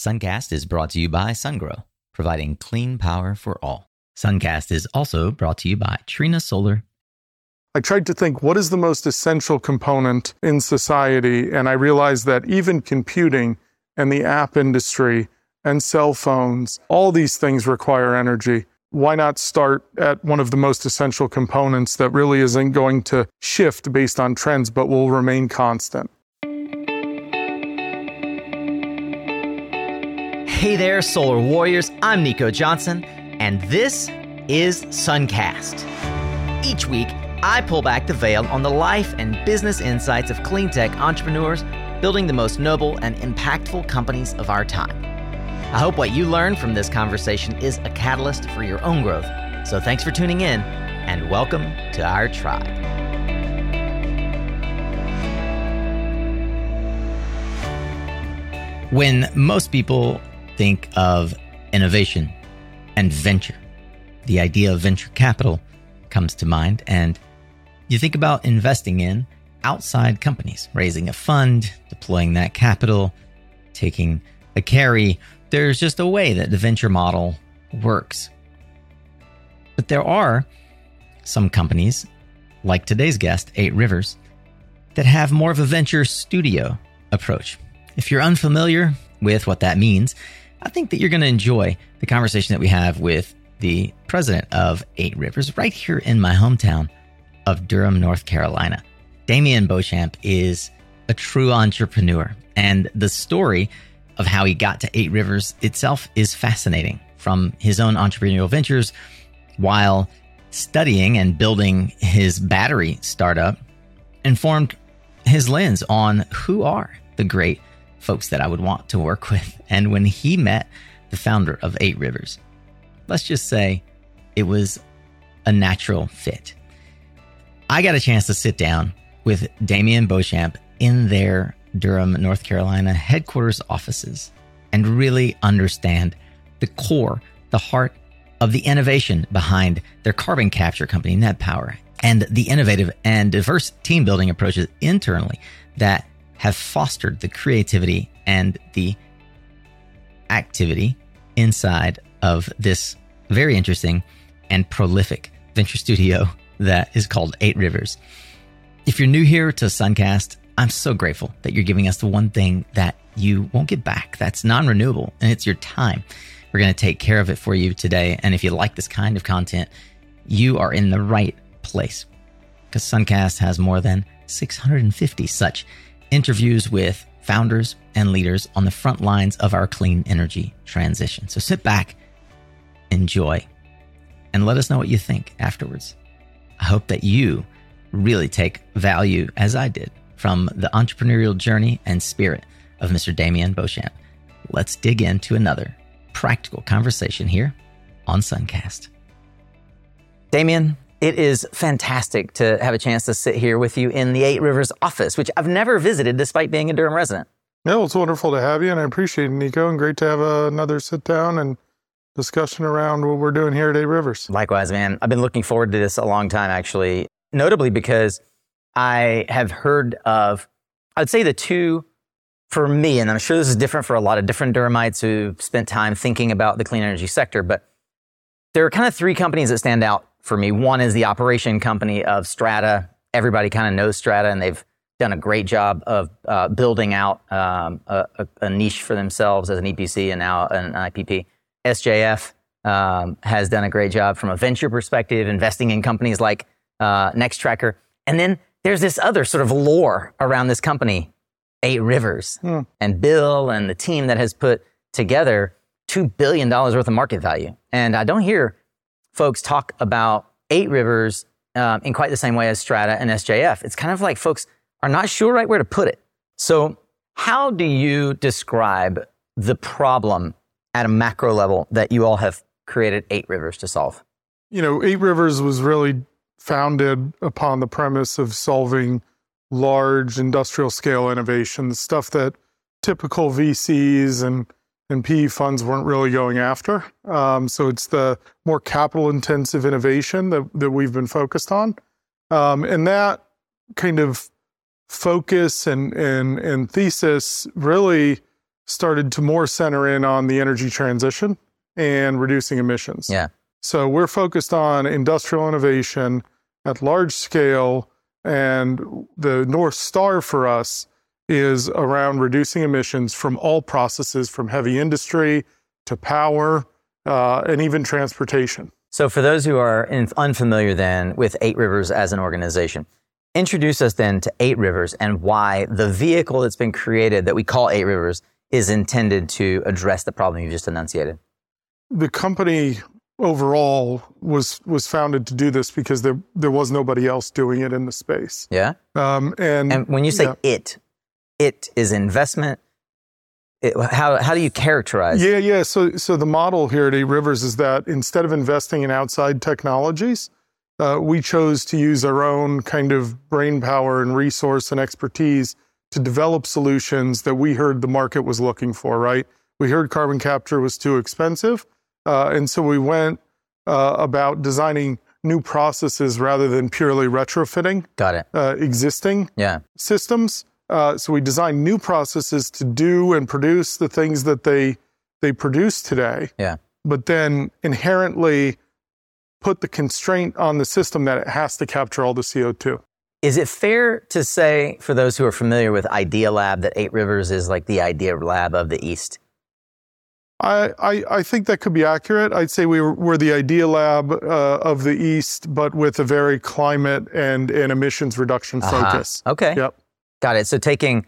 Suncast is brought to you by Sungrow, providing clean power for all. Suncast is also brought to you by Trina Solar. I tried to think what is the most essential component in society, and I realized that even computing and the app industry and cell phones, all these things require energy. Why not start at one of the most essential components that really isn't going to shift based on trends but will remain constant? Hey there, Solar Warriors. I'm Nico Johnson, and this is Suncast. Each week, I pull back the veil on the life and business insights of clean tech entrepreneurs building the most noble and impactful companies of our time. I hope what you learn from this conversation is a catalyst for your own growth. So thanks for tuning in, and welcome to our tribe. When most people think of innovation and venture. The idea of venture capital comes to mind, and you think about investing in outside companies, raising a fund, deploying that capital, taking a carry. There's just a way that the venture model works. But there are some companies, like today's guest, Eight Rivers, that have more of a venture studio approach. If you're unfamiliar with what that means, I think that you're going to enjoy the conversation that we have with the president of Eight Rivers right here in my hometown of Durham, North Carolina. Damian Beauchamp is a true entrepreneur, and the story of how he got to Eight Rivers itself is fascinating from his own entrepreneurial ventures while studying and building his battery startup informed his lens on who are the great folks that I would want to work with. And when he met the founder of Eight Rivers, let's just say it was a natural fit. I got a chance to sit down with Damian Beauchamp in their Durham, North Carolina headquarters offices and really understand the core, the heart of the innovation behind their carbon capture company, Net Power, and the innovative and diverse team building approaches internally that have fostered the creativity and the activity inside of this very interesting and prolific venture studio that is called Eight Rivers. If you're new here to Suncast, I'm so grateful that you're giving us the one thing that you won't get back. That's non renewable, and it's your time. We're going to take care of it for you today. And if you like this kind of content, you are in the right place because Suncast has more than 650 such interviews with founders and leaders on the front lines of our clean energy transition. So sit back, enjoy, and let us know what you think afterwards. I hope that you really take value, as I did, from the entrepreneurial journey and spirit of Mr. Damian Beauchamp. Let's dig into another practical conversation here on Suncast. Damian, it is fantastic to have a chance to sit here with you in the Eight Rivers office, which I've never visited despite being a Durham resident. Yeah, well, it's wonderful to have you, and I appreciate it, Nico, and great to have uh, another sit down and discussion around what we're doing here at Eight Rivers. Likewise, man. I've been looking forward to this a long time, actually, notably because I have heard of, I'd say the two for me, and I'm sure this is different for a lot of different Durhamites who spent time thinking about the clean energy sector, but there are kind of three companies that stand out for me. One is the operation company of Strata. Everybody kind of knows Strata, and they've done a great job of uh, building out um, a, a, niche for themselves as an EPC and now an IPP. SJF um, has done a great job from a venture perspective, investing in companies like uh, Nextracker. And then there's this other sort of lore around this company, Eight Rivers, hmm. and Bill and the team that has put together $2 billion worth of market value. And I don't hear folks talk about Eight Rivers um, in quite the same way as Strata and SJF. It's kind of like folks are not sure right where to put it. So, how do you describe the problem at a macro level that you all have created Eight Rivers to solve? You know, Eight Rivers was really founded upon the premise of solving large industrial scale innovations, stuff that typical VCs and and PE funds weren't really going after. Um, so it's the more capital intensive innovation that, that we've been focused on. Um, and that kind of focus and, and, and thesis really started to more center in on the energy transition and reducing emissions. Yeah. So we're focused on industrial innovation at large scale. And the North Star for us is around reducing emissions from all processes, from heavy industry to power uh, and even transportation. So, for those who are in, unfamiliar then with Eight Rivers as an organization, introduce us then to Eight Rivers and why the vehicle that's been created that we call Eight Rivers is intended to address the problem you just enunciated. The company overall was was founded to do this because there there was nobody else doing it in the space. Yeah. Um, and And when you say yeah. it, it is investment. It, how how do you characterize? Yeah, yeah. So, so the model here at Eight Rivers is that instead of investing in outside technologies, uh, we chose to use our own kind of brain power and resource and expertise to develop solutions that we heard the market was looking for. Right? We heard carbon capture was too expensive, uh, and so we went uh, about designing new processes rather than purely retrofitting Got it. uh, existing Yeah. systems. Uh, so we designed new processes to do and produce the things that they they produce today, Yeah. but then inherently put the constraint on the system that it has to capture all the CO2. Is it fair to say, for those who are familiar with Idealab, that Eight Rivers is like the Idealab of the East? I, I, I think that could be accurate. I'd say we were, we're the Idealab uh, of the East, but with a very climate and, and emissions reduction Uh-huh. focus. Okay. Yep. Got it. So taking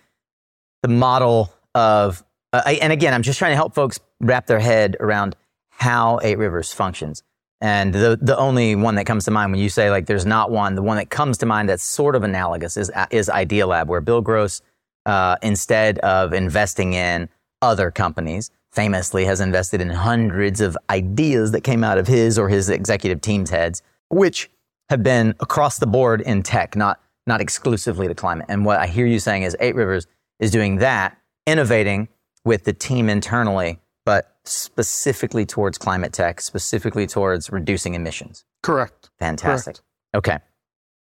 the model of, uh, and again, I'm just trying to help folks wrap their head around how Eight Rivers functions. And the the only one that comes to mind when you say like there's not one, the one that comes to mind that's sort of analogous is is Idealab, where Bill Gross, uh, instead of investing in other companies, famously has invested in hundreds of ideas that came out of his or his executive team's heads, which have been across the board in tech, not not exclusively to climate. And what I hear you saying is Eight Rivers is doing that, innovating with the team internally, but specifically towards climate tech, specifically towards reducing emissions. Correct. Fantastic. Okay.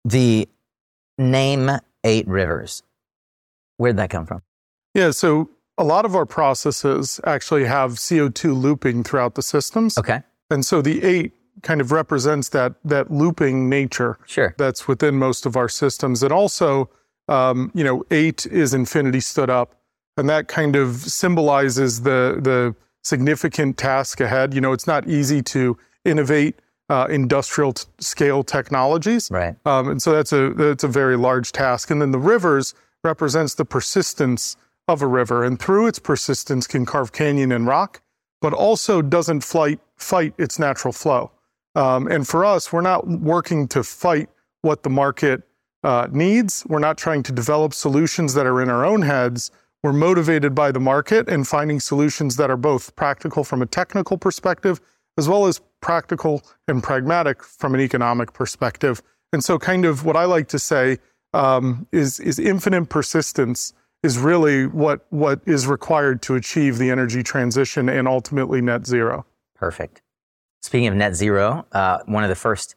The name Eight Rivers. Where'd that come from? Yeah. So a lot of our processes actually have CO2 looping throughout the systems. Okay. And so the eight kind of represents that that looping nature Sure. that's within most of our systems. And also, um, you know, eight is infinity stood up, and that kind of symbolizes the the significant task ahead. You know, it's not easy to innovate uh, industrial t- scale technologies, Right. um, and so that's a that's a very large task. And then the rivers represents the persistence of a river, and through its persistence can carve canyon and rock, but also doesn't fight fight its natural flow. Um, and for us, we're not working to fight what the market uh, needs. We're not trying to develop solutions that are in our own heads. We're motivated by the market and finding solutions that are both practical from a technical perspective as well as practical and pragmatic from an economic perspective. And so, kind of what I like to say um, is, is infinite persistence is really what, what is required to achieve the energy transition and ultimately net zero. Perfect. Speaking of net zero, uh, one of the first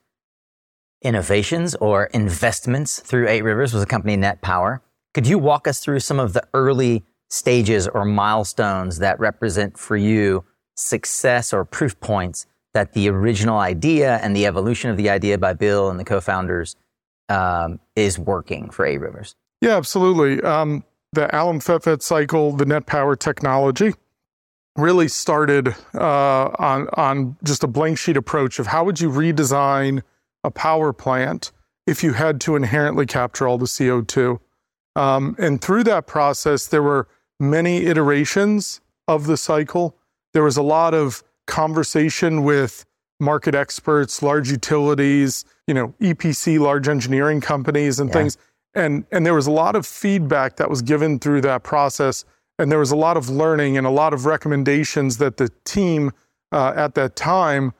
innovations or investments through Eight Rivers was a company, Net Power. Could you walk us through some of the early stages or milestones that represent for you success or proof points that the original idea and the evolution of the idea by Bill and the co-founders um, is working for Eight Rivers? Yeah, absolutely. Um, the Allam-Fetvedt cycle, the net power technology, really started uh, on on just a blank sheet approach of how would you redesign a power plant if you had to inherently capture all the CO two. Um, and through that process, there were many iterations of the cycle. There was a lot of conversation with market experts, large utilities, you know, EPC, large engineering companies, and Yeah. things. And and there was a lot of feedback that was given through that process, and there was a lot of learning and a lot of recommendations that the team uh, at that time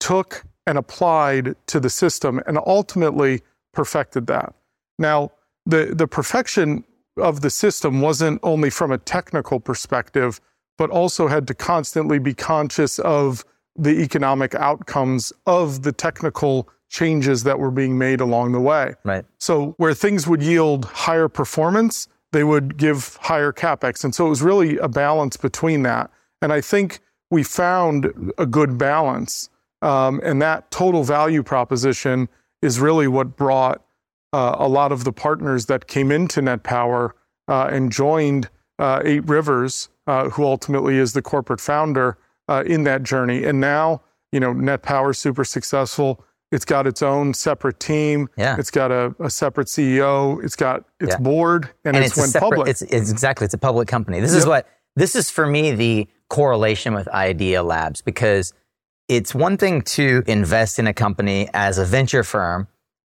took and applied to the system, and ultimately perfected that. Now, the the perfection of the system wasn't only from a technical perspective, but also had to constantly be conscious of the economic outcomes of the technical changes that were being made along the way. Right. So, where things would yield higher performance, they would give higher capex. And so it was really a balance between that. And I think we found a good balance. Um, and that total value proposition is really what brought uh, a lot of the partners that came into Net Power uh, and joined uh, Eight Rivers, uh, who ultimately is the corporate founder uh, in that journey. And now, you know, Net Power is super successful. It's got its own separate team. Yeah. It's got a, a separate CEO. It's got its Yeah. board, and, and it's, it's, went separate, public. It's, it's exactly it's a public company. This is what this is for me the correlation with Idealabs because it's one thing to invest in a company as a venture firm,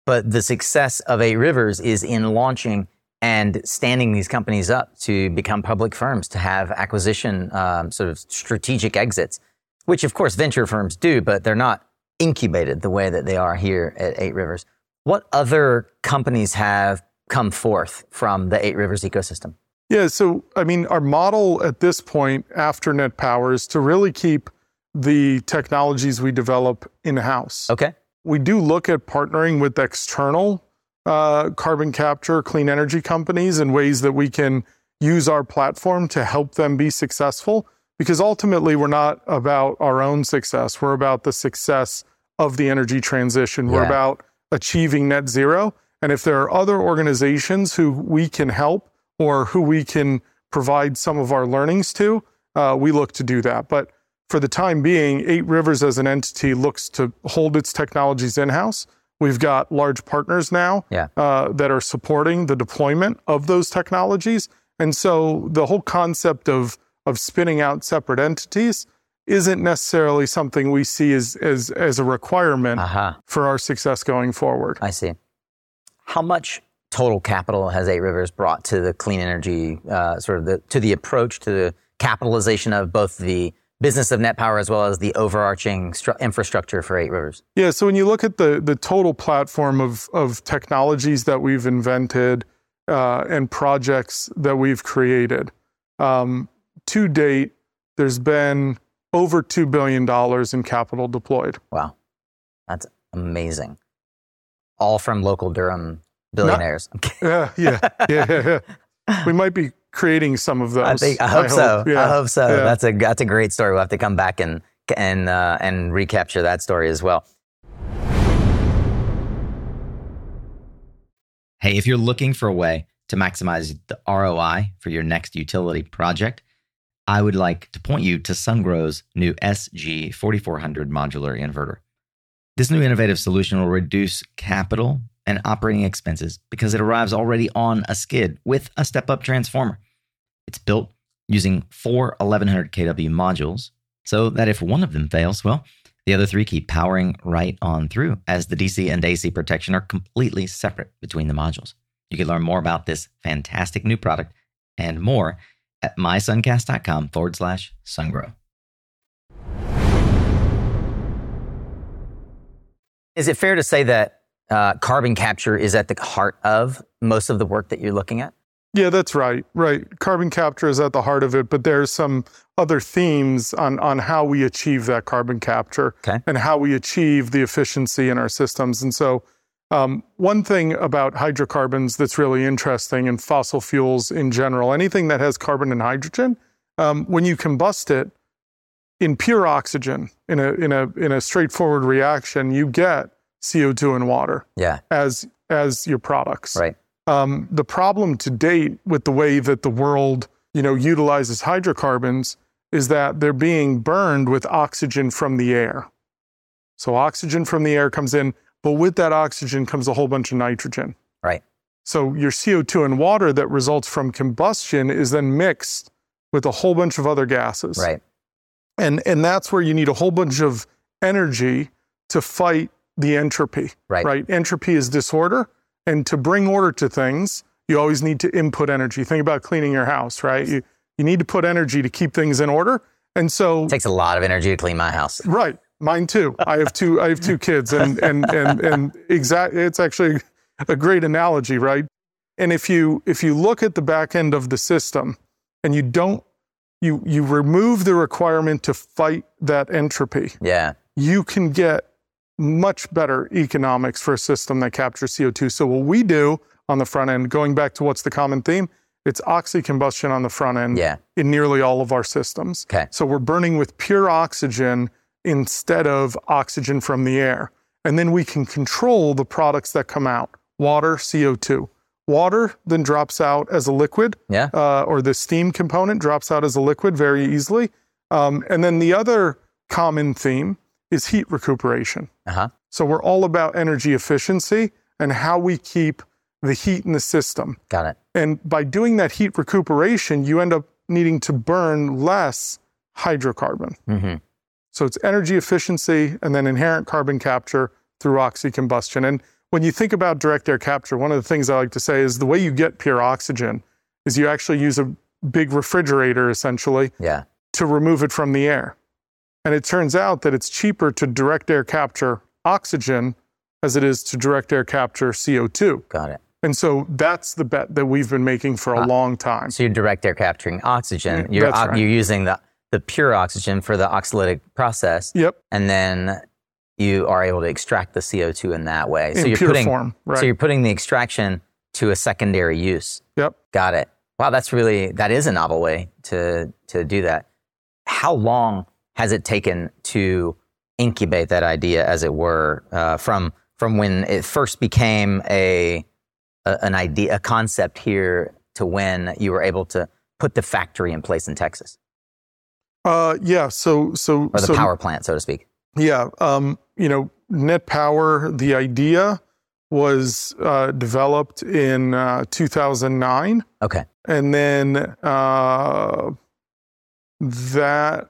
but the success of Eight Rivers is in launching and standing these companies up to become public firms to have acquisition um, sort of strategic exits, which of course venture firms do, but they're not incubated the way that they are here at Eight Rivers. What other companies have come forth from the Eight Rivers ecosystem? Yeah, so I mean, our model at this point after Net Power is to really keep the technologies we develop in house. Okay. We do look at partnering with external uh, carbon capture, clean energy companies in ways that we can use our platform to help them be successful. Because ultimately, we're not about our own success, we're about the success of the energy transition. We're about achieving net zero. And if there are other organizations who we can help or who we can provide some of our learnings to, uh, we look to do that. But for the time being, Eight Rivers as an entity looks to hold its technologies in house. We've got large partners now Yeah. uh, that are supporting the deployment of those technologies. And so the whole concept of, of spinning out separate entities isn't necessarily something we see as, as, as a requirement Aha. for our success going forward. I see. How much total capital has Eight Rivers brought to the clean energy, uh, sort of the, to the approach to the capitalization of both the business of Net Power as well as the overarching stru- infrastructure for Eight Rivers? Yeah, so when you look at the the total platform of of technologies that we've invented uh, and projects that we've created, um, to date, there's been over two billion dollars in capital deployed. Wow. That's amazing. All from local Durham billionaires. Yeah, yeah, yeah, yeah. yeah. We might be creating some of those. I think I hope so. Yeah. I hope so. Yeah. That's a that's a great story. We'll have to come back and and uh, and recapture that story as well. Hey, if you're looking for a way to maximize the ROI for your next utility project, I would like to point you to Sungrow's new SG4400 modular inverter. This new innovative solution will reduce capital and operating expenses because it arrives already on a skid with a step up transformer. It's built using four 1100 kW modules so that if one of them fails, well, the other three keep powering right on through as the DC and AC protection are completely separate between the modules. You can learn more about this fantastic new product and more at mysuncast.com forward slash sungrow. Is it fair to say that uh, carbon capture is at the heart of most of the work that you're looking at? Yeah, that's right. Right. Carbon capture is at the heart of it, but there's some other themes on, on how we achieve that carbon capture Okay. and how we achieve the efficiency in our systems. And so, um, one thing about hydrocarbons that's really interesting and fossil fuels in general, anything that has carbon and hydrogen, um, when you combust it in pure oxygen, in a, in, a, in a straightforward reaction, you get CO2 and water Yeah, as, as your products. Right. um, the problem to date with the way that the world you know utilizes hydrocarbons is that they're being burned with oxygen from the air. So oxygen from the air comes in but with that oxygen comes a whole bunch of nitrogen Right. so your co2 and water that results from combustion is then mixed with a whole bunch of other gases Right. and and that's where you need a whole bunch of energy to fight the entropy Right. right entropy is disorder and to bring order to things you always need to input energy think about cleaning your house right you you need to put energy to keep things in order and so It takes a lot of energy to clean my house. right mine too i have two i have two kids and and and and exact it's actually a great analogy right and if you if you look at the back end of the system and you don't you you remove the requirement to fight that entropy Yeah. you can get much better economics for a system that captures CO2. So what we do on the front end, going back to what's the common theme, it's oxycombustion on the front end Yeah. in nearly all of our systems. Okay. So we're burning with pure oxygen instead of oxygen from the air. And then we can control the products that come out water, CO2. Water then drops out as a liquid, Yeah. uh, or the steam component drops out as a liquid very easily. Um, and then the other common theme is heat recuperation. Uh huh. So we're all about energy efficiency and how we keep the heat in the system. Got it. And by doing that heat recuperation, you end up needing to burn less hydrocarbon. hmm So it's energy efficiency and then inherent carbon capture through oxycombustion. And when you think about direct air capture, one of the things I like to say is the way you get pure oxygen is you actually use a big refrigerator essentially Yeah. to remove it from the air. And it turns out that it's cheaper to direct air capture oxygen as it is to direct air capture CO2. Got it. And so that's the bet that we've been making for a Ah. long time. So you're direct air capturing oxygen. You're that's right. you're using the the pure oxygen for the oxylytic process, Yep, and then you are able to extract the CO2 in that way. so you're putting form. Right. so you're putting the extraction to a secondary use. yep. Got it. Wow, that's really that is a novel way to to do that. How long has it taken to incubate that idea, as it were, uh, from from when it first became a, a an idea, a concept here, to when you were able to put the factory in place in Texas Uh, yeah. So, so, or the so power plant, so to speak? Yeah, um, you know, net power. The idea was uh, developed in uh, 2009, Okay, and then uh, that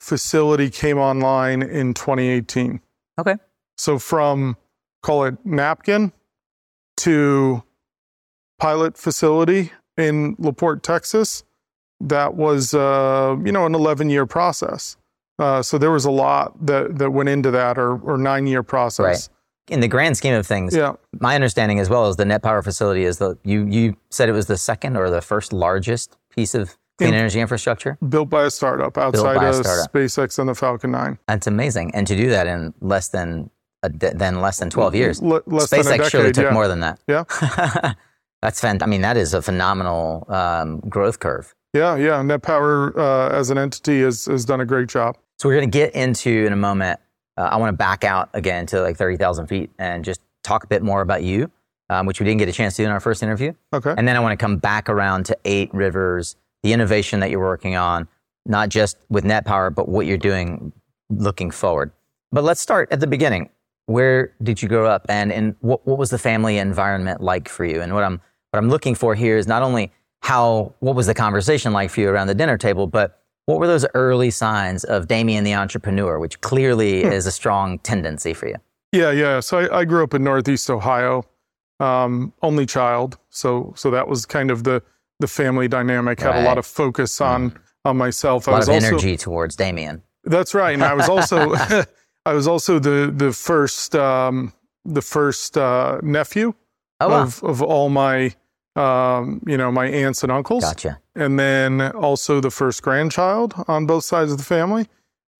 facility came online in 2018. okay, So from call it napkin to pilot facility in La Porte, Texas, that was uh, you know an 11 year process. Uh, so there was a lot that that went into that, or or nine year process. Right. in the grand scheme of things, Yeah, my understanding as well is the net power facility is the you you said it was the second or the first largest piece of clean In- energy infrastructure. built by a startup outside a of startup. SpaceX and the Falcon 9. That's amazing, and to do that in less than a de- than less than twelve years. L- less SpaceX decade. surely took yeah. more than that. Yeah. That's fan. I mean, that is a phenomenal um, growth curve. Yeah, yeah. Net Power uh, as an entity has has done a great job. So we're going to get into in a moment. Uh, I want to back out again to like thirty thousand feet and just talk a bit more about you, um, which we didn't get a chance to do in our first interview. Okay. And then I want to come back around to Eight Rivers, the innovation that you're working on, not just with Net Power, but what you're doing looking forward. But let's start at the beginning. Where did you grow up, and and what, what was the family environment like for you? And what I'm what I'm looking for here is not only how what was the conversation like for you around the dinner table, but what were those early signs of Damian the entrepreneur, which clearly is a strong tendency for you? Yeah, yeah. So I, I grew up in Northeast Ohio, um, only child. So so that was kind of the the family dynamic. Had a lot of focus on on myself. A I lot was of also energy towards Damian. that's right, and I was also I was also the the first um, the first uh, nephew Oh, wow. of of all my um, you know my aunts and uncles. gotcha. and then also the first grandchild on both sides of the family.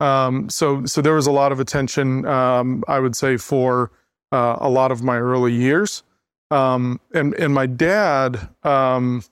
Um, so, so there was a lot of attention, um, I would say, for uh, a lot of my early years. Um, and and my dad, um,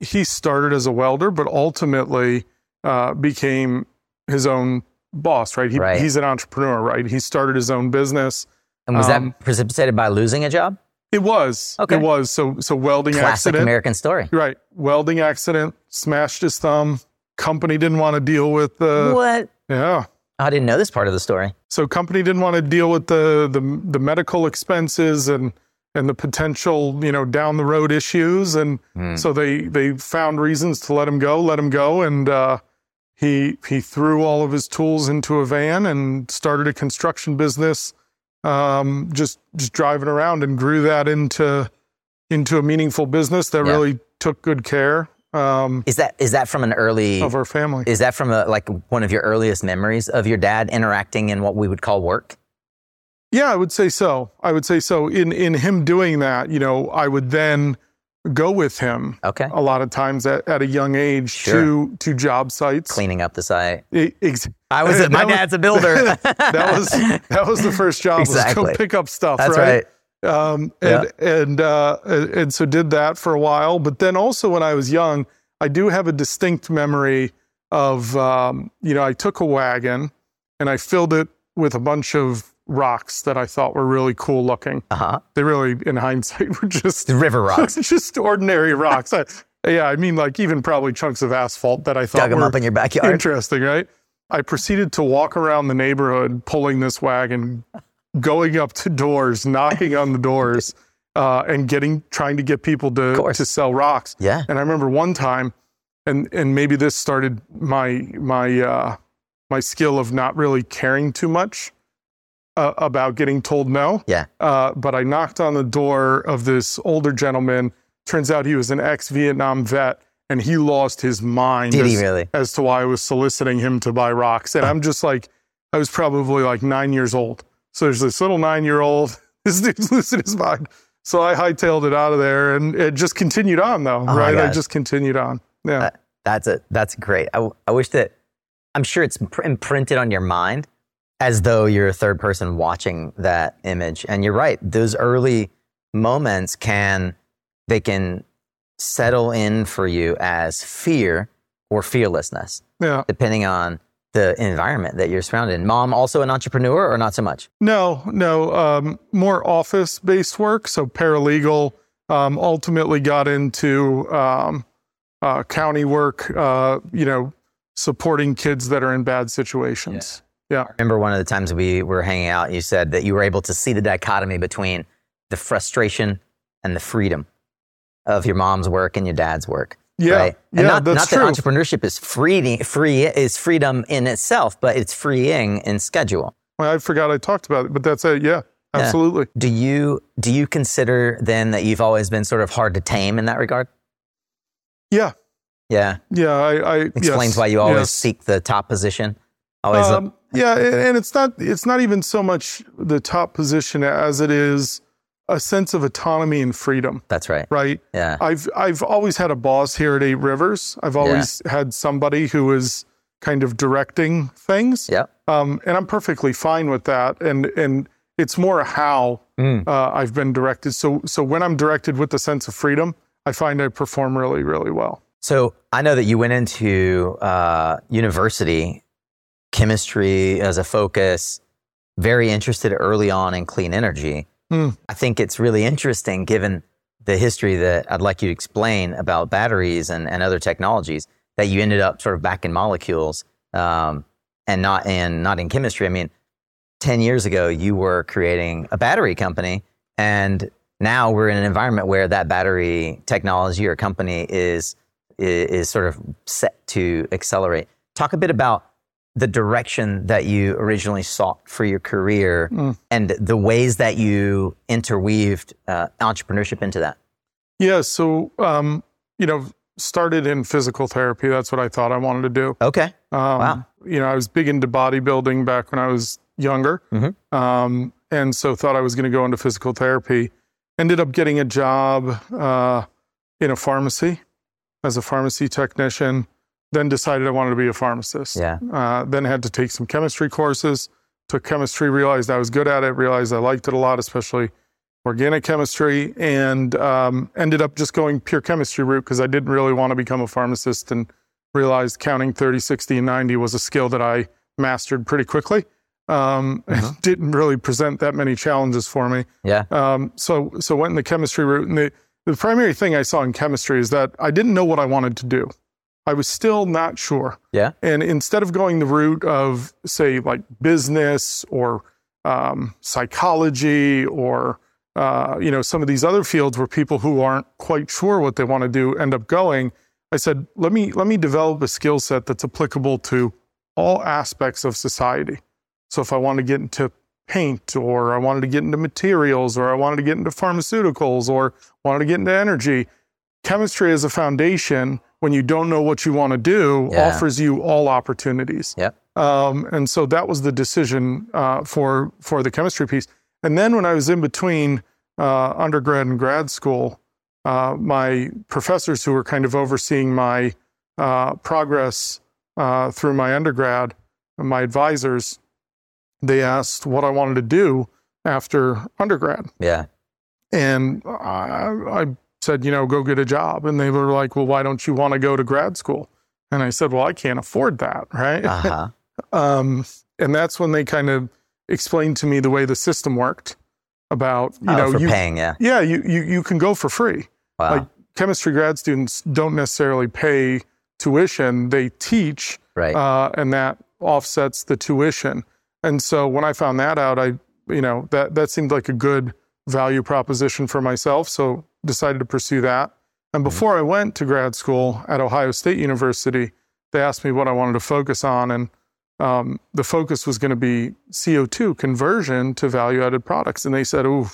he started as a welder, but ultimately uh, became his own boss. Right? He, Right. He's an entrepreneur. Right? He started his own business. And was Um, that precipitated by losing a job? It was. Okay. It was. So so welding Classic accident. American story. Right. Welding accident, smashed his thumb. Company didn't want to deal with the what? yeah. I didn't know this part of the story. So company didn't want to deal with the the the medical expenses and and the potential, you know, down the road issues and Hmm. so they they found reasons to let him go, let him go and uh he he threw all of his tools into a van and started a construction business um just just driving around and grew that into into a meaningful business that Yeah. really took good care um Is that is that from an early? of our family. Is that from a, like one of your earliest memories of your dad interacting in what we would call work? Yeah, I would say so. I would say so. In in him doing that, you know, I would then go with him Okay, a lot of times at, at a young age Sure. to to job sites. cleaning up the site. E- ex- I was. My was- dad's a builder. that was that was the first job was Exactly. go pick up stuff. That's right. right. Um, and and uh, and so did that for a while. But then also when I was young, I do have a distinct memory of um, you know I took a wagon and I filled it with a bunch of rocks that I thought were really cool looking. Uh huh. They really, in hindsight, were just The river rocks. just ordinary rocks. I, yeah, I mean, like even probably chunks of asphalt that I thought Dug them were up in your backyard. interesting, right? I proceeded to walk around the neighborhood pulling this wagon, going up to doors, knocking on the doors, uh, and getting trying to get people to to sell rocks. Yeah. And I remember one time, and and maybe this started my my uh, my skill of not really caring too much uh, about getting told no. Yeah. Uh, but I knocked on the door of this older gentleman. Turns out he was an ex-Vietnam vet, and he lost his mind Did he as, really? as to why I was soliciting him to buy rocks. And I'm just like, I was probably like nine years old. So there's this little nine-year-old. This dude's losing his mind. So I hightailed it out of there, and it just continued on though. Oh right? I just continued on. Yeah. Uh, That's a that's great. I, I wish that I'm sure it's imprinted on your mind as though you're a third person watching that image. And you're right; those early moments can they can settle in for you as fear or fearlessness, yeah. depending on the environment that you're surrounded in. Mom, also an entrepreneur, or not so much? No, no, um, more office based work. So paralegal, um, ultimately got into um, uh, county work, uh, you know, supporting kids that are in bad situations. Yeah. remember one of the times we were hanging out, you said that you were able to see the dichotomy between the frustration and the freedom of your mom's work and your dad's work. Yeah. right? And yeah, not, that's not true. that entrepreneurship is free, free is freedom in itself, but it's freeing in schedule. Well, I forgot I talked about it, but that's it. Yeah, Yeah. absolutely. Do you do you consider then that you've always been sort of hard to tame in that regard? Yeah. Yeah, Yeah. I, I explains yes, why you always yes. seek the top position. Always, Um, yeah, and it's not it's not even so much the top position as it is a sense of autonomy and freedom, that's right. right? Yeah, I've I've always had a boss here at Eight Rivers. I've always had somebody who is kind of directing things, yeah, um, and I'm perfectly fine with that. And and it's more how Mm. uh, I've been directed. So so when I'm directed with the sense of freedom, I find I perform really really well. So I know that you went into uh, university, chemistry as a focus, very interested early on in clean energy. Hmm. I think it's really interesting given the history that I'd like you to explain about batteries and, and other technologies that you ended up sort of back in molecules um, and not in not in chemistry. I mean, ten years ago you were creating a battery company, and now we're in an environment where that battery technology or company is is, is sort of set to accelerate. Talk a bit about the direction that you originally sought for your career Mm. and the ways that you interweaved uh, entrepreneurship into that. Yeah. So um, you know, started in physical therapy. That's what I thought I wanted to do. Okay. Um, Wow. You know, I was big into bodybuilding back when I was younger. Mhm. Um, and so thought I was going to go into physical therapy. Ended up getting a job uh, in a pharmacy as a pharmacy technician. Then decided I wanted to be a pharmacist. Yeah. Uh, then had to take some chemistry courses. Took chemistry, realized I was good at it, realized I liked it a lot, especially organic chemistry, and um, ended up just going pure chemistry route because I didn't really want to become a pharmacist and realized counting 30, 60, and 90 was a skill that I mastered pretty quickly. Um, Mhm. didn't really present that many challenges for me. Yeah. Um, so, so went in the chemistry route. And the, the primary thing I saw in chemistry is that I didn't know what I wanted to do. I was still not sure. Yeah. And instead of going the route of, say, like business or um, psychology or uh, you know some of these other fields where people who aren't quite sure what they want to do end up going, I said, let me let me develop a skill set that's applicable to all aspects of society. So if I want to get into paint or I wanted to get into materials or I wanted to get into pharmaceuticals or wanted to get into energy, chemistry as a foundation when you don't know what you want to do Yeah. offers you all opportunities. Yep. Um, and so that was the decision uh, for for the chemistry piece. And then when I was in between uh, undergrad and grad school, uh, my professors who were kind of overseeing my uh, progress uh, through my undergrad, my advisors, they asked what I wanted to do after undergrad. Yeah. And I, I said, you know, go get a job. And they were like, well, why don't you want to go to grad school? And I said, well, I can't afford that, right? Uh-huh. um, and that's when they kind of explained to me the way the system worked about, you oh, know, you, paying, yeah. yeah, you, you, you can go for free. Wow. Like chemistry grad students don't necessarily pay tuition, they teach, right. uh, and that offsets the tuition. And so when I found that out, I, you know, that, that seemed like a good value proposition for myself. So decided to pursue that. And Mm-hmm. before I went to grad school at Ohio State University, they asked me what I wanted to focus on. And um, the focus was going to be CO2 conversion to value added products. And they said, ooh,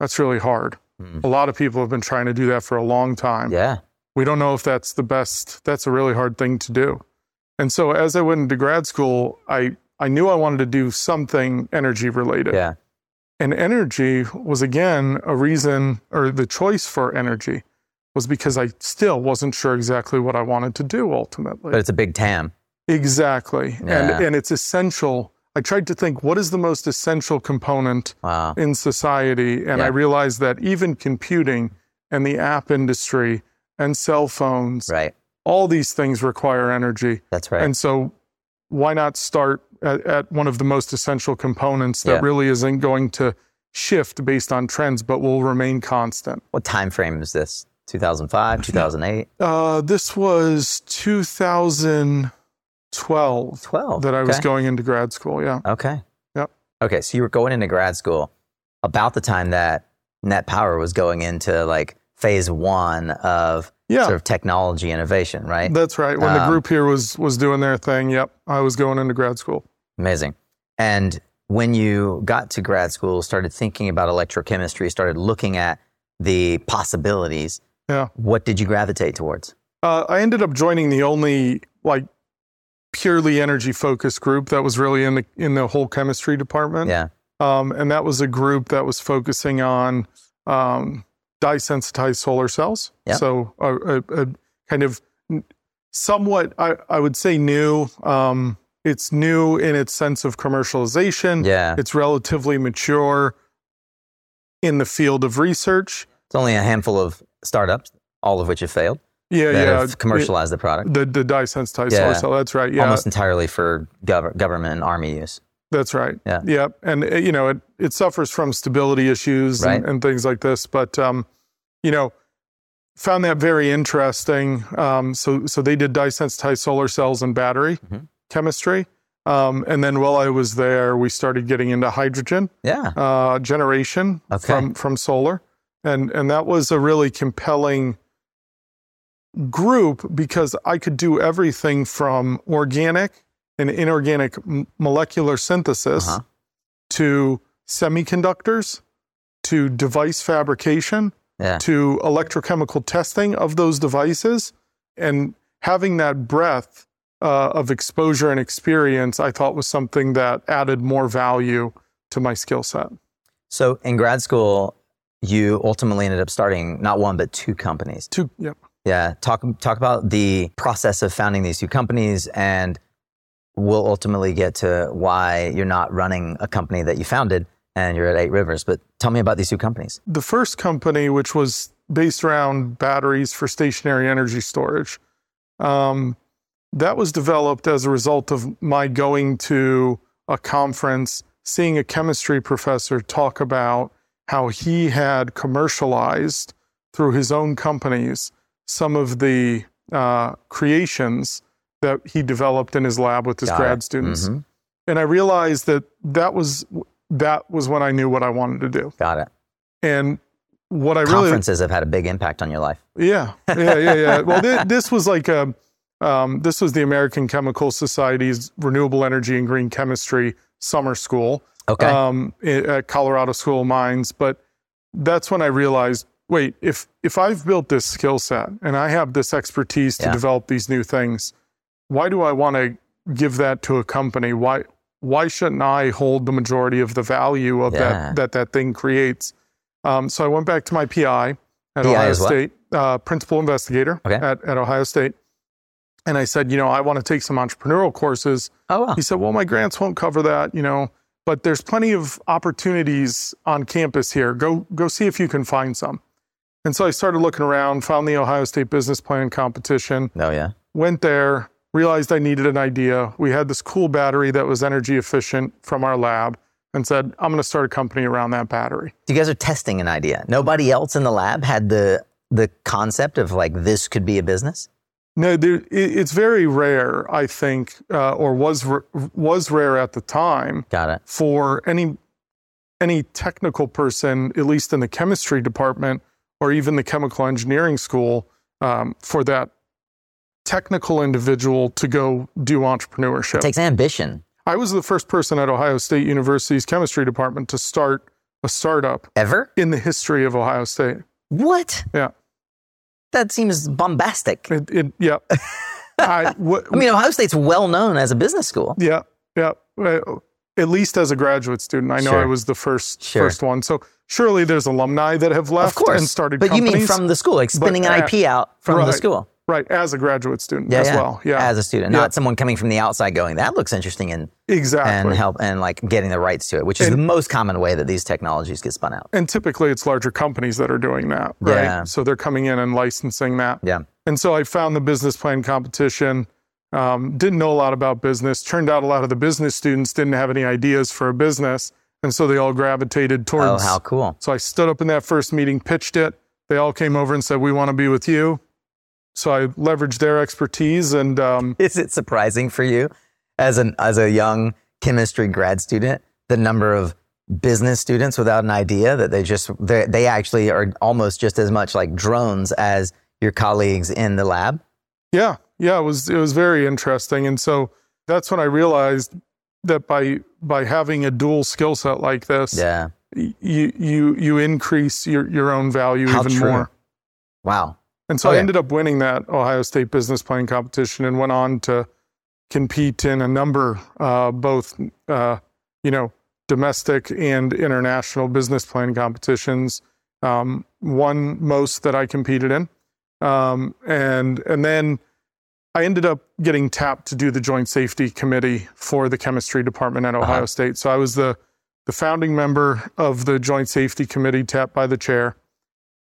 that's really hard. Mm. A lot of people have been trying to do that for a long time. yeah. We don't know if that's the best, that's a really hard thing to do. And so as I went into grad school, I, I knew I wanted to do something energy related. Yeah. And energy was again a reason, or the choice for energy was because I still wasn't sure exactly what I wanted to do ultimately. But it's a big TAM. exactly. Yeah. And, and it's essential. I tried to think what is the most essential component Wow. in society. And I realized that even computing and the app industry and cell phones, Right. all these things require energy. That's right. And so, why not start at, at one of the most essential components that Yeah. really isn't going to shift based on trends, but will remain constant? what time frame is this? 2005, 2008, Uh, this was 2012 12. that I was going into grad school. Yeah. Okay. Yep. Okay. So you were going into grad school about the time that Net Power was going into like phase one of Yeah. sort of technology innovation, right? That's right. When the Um, group here was was doing their thing, yep, I was going into grad school. Amazing. And when you got to grad school, started thinking about electrochemistry, started looking at the possibilities, Yeah. what did you gravitate towards? Uh, I ended up joining the only like purely energy focused group that was really in the in the whole chemistry department. Yeah. Um, and that was a group that was focusing on um, dye sensitized solar cells. Yep. So a, a, a kind of somewhat, I, I would say, new. Um, it's new in its sense of commercialization. Yeah. It's relatively mature in the field of research. It's only a handful of startups, all of which have failed, Yeah, yeah. have commercialized the product. the the dye sensitized Yeah. solar cell. That's right. Yeah, Almost entirely for gov- government and army use. That's right. Yeah. Yep. And uh, you know, it, it suffers from stability issues Right. and, and things like this. But um, you know, found that very interesting. Um, so so they did dye sensitized solar cells and battery Mhm. chemistry. Um, and then while I was there, we started getting into hydrogen Yeah. uh, generation Okay. from from solar, and and that was a really compelling group because I could do everything from organic and inorganic molecular synthesis Uh-huh. to semiconductors to device fabrication Yeah. to electrochemical testing of those devices and having that breadth uh, of exposure and experience i thought was something that added more value to my skill set So in grad school, you ultimately ended up starting not one but two companies. Two, yep. Yeah, talk talk about the process of founding these two companies, and we'll ultimately get to why you're not running a company that you founded and you're at Eight Rivers. But tell me about these two companies. the first company, which was based around batteries for stationary energy storage, um, that was developed as a result of my going to a conference, seeing a chemistry professor talk about how he had commercialized through his own companies some of the uh, creations that he developed in his lab with his Got grad it. students. Mhm. And I realized that that was that was when I knew what I wanted to do. Got it. And what I really Conferences have had a big impact on your life. yeah, yeah, yeah, yeah. Well, th- this was like a, um, this was the American Chemical Society's Renewable Energy and Green Chemistry summer school Okay. um, at Colorado School of Mines. But that's when I realized, wait, if if I've built this skill set and I have this expertise to Yeah. develop these new things, why do I want to give that to a company? Why why shouldn't I hold the majority of the value of Yeah. that that that thing creates? Um, so I went back to my PI at PI Ohio? State, uh, principal investigator Okay. at, at Ohio State. And I said, you know, I want to take some entrepreneurial courses. oh, wow. He said, well, my grants won't cover that. You know, but there's plenty of opportunities on campus here. Go go see if you can find some. And so I started looking around, found the Ohio State Business Plan competition, Oh yeah. went there, realized I needed an idea. We had this cool battery that was energy efficient from our lab and said, I'm going to start a company around that battery. You guys are testing an idea. Nobody else in the lab had the the concept of like this could be a business. No, there, it, it's very rare, I think, uh, or was was rare at the time Got it. for any any technical person, at least in the chemistry department or even the chemical engineering school, um, for that technical individual to go do entrepreneurship. It takes ambition. I was the first person at Ohio State University's chemistry department to start a startup Ever? in the history of Ohio State. What? Yeah, That seems bombastic. it, it yeah. I, what, I mean, Ohio State's well known as a business school. Yeah, yeah. Uh, At least as a graduate student, I know Sure. I was the first Sure. first one. So surely there's alumni that have left and started but you mean from the school, like spinning an uh, IP out from the school. Right as a graduate student Yeah, as yeah. well. Yeah, As a student, Yeah. not someone coming from the outside going, that looks interesting and, exactly. and help and like getting the rights to it, which is And- the most common way that these technologies get spun out. and typically it's larger companies that are doing that, right? Yeah. So they're coming in and licensing that. Yeah. And so I found the business plan competition. Um, didn't know a lot about business. Turned out a lot of the business students didn't have any ideas for a business, and so they all gravitated towards. Oh, towards. how cool. So I stood up in that first meeting, pitched it. They all came over and said, "We want to be with you." So I leveraged their expertise, and um, Is it surprising for you as an as a young chemistry grad student the number of business students without an idea that they just they they actually are almost just as much like drones as your colleagues in the lab? yeah, yeah, it was it was very interesting. And so that's when I realized that by by having a dual skill set like this, Yeah. you you you increase your your own value How even true. more. Wow. And so I ended up winning that Ohio State business plan competition and went on to compete in a number, uh, both, uh, you know, domestic and international business plan competitions. Um, won most that I competed in, um, and and then I ended up getting tapped to do the joint safety committee for the chemistry department at Ohio Uh-huh. State. So I was the the founding member of the joint safety committee, tapped by the chair,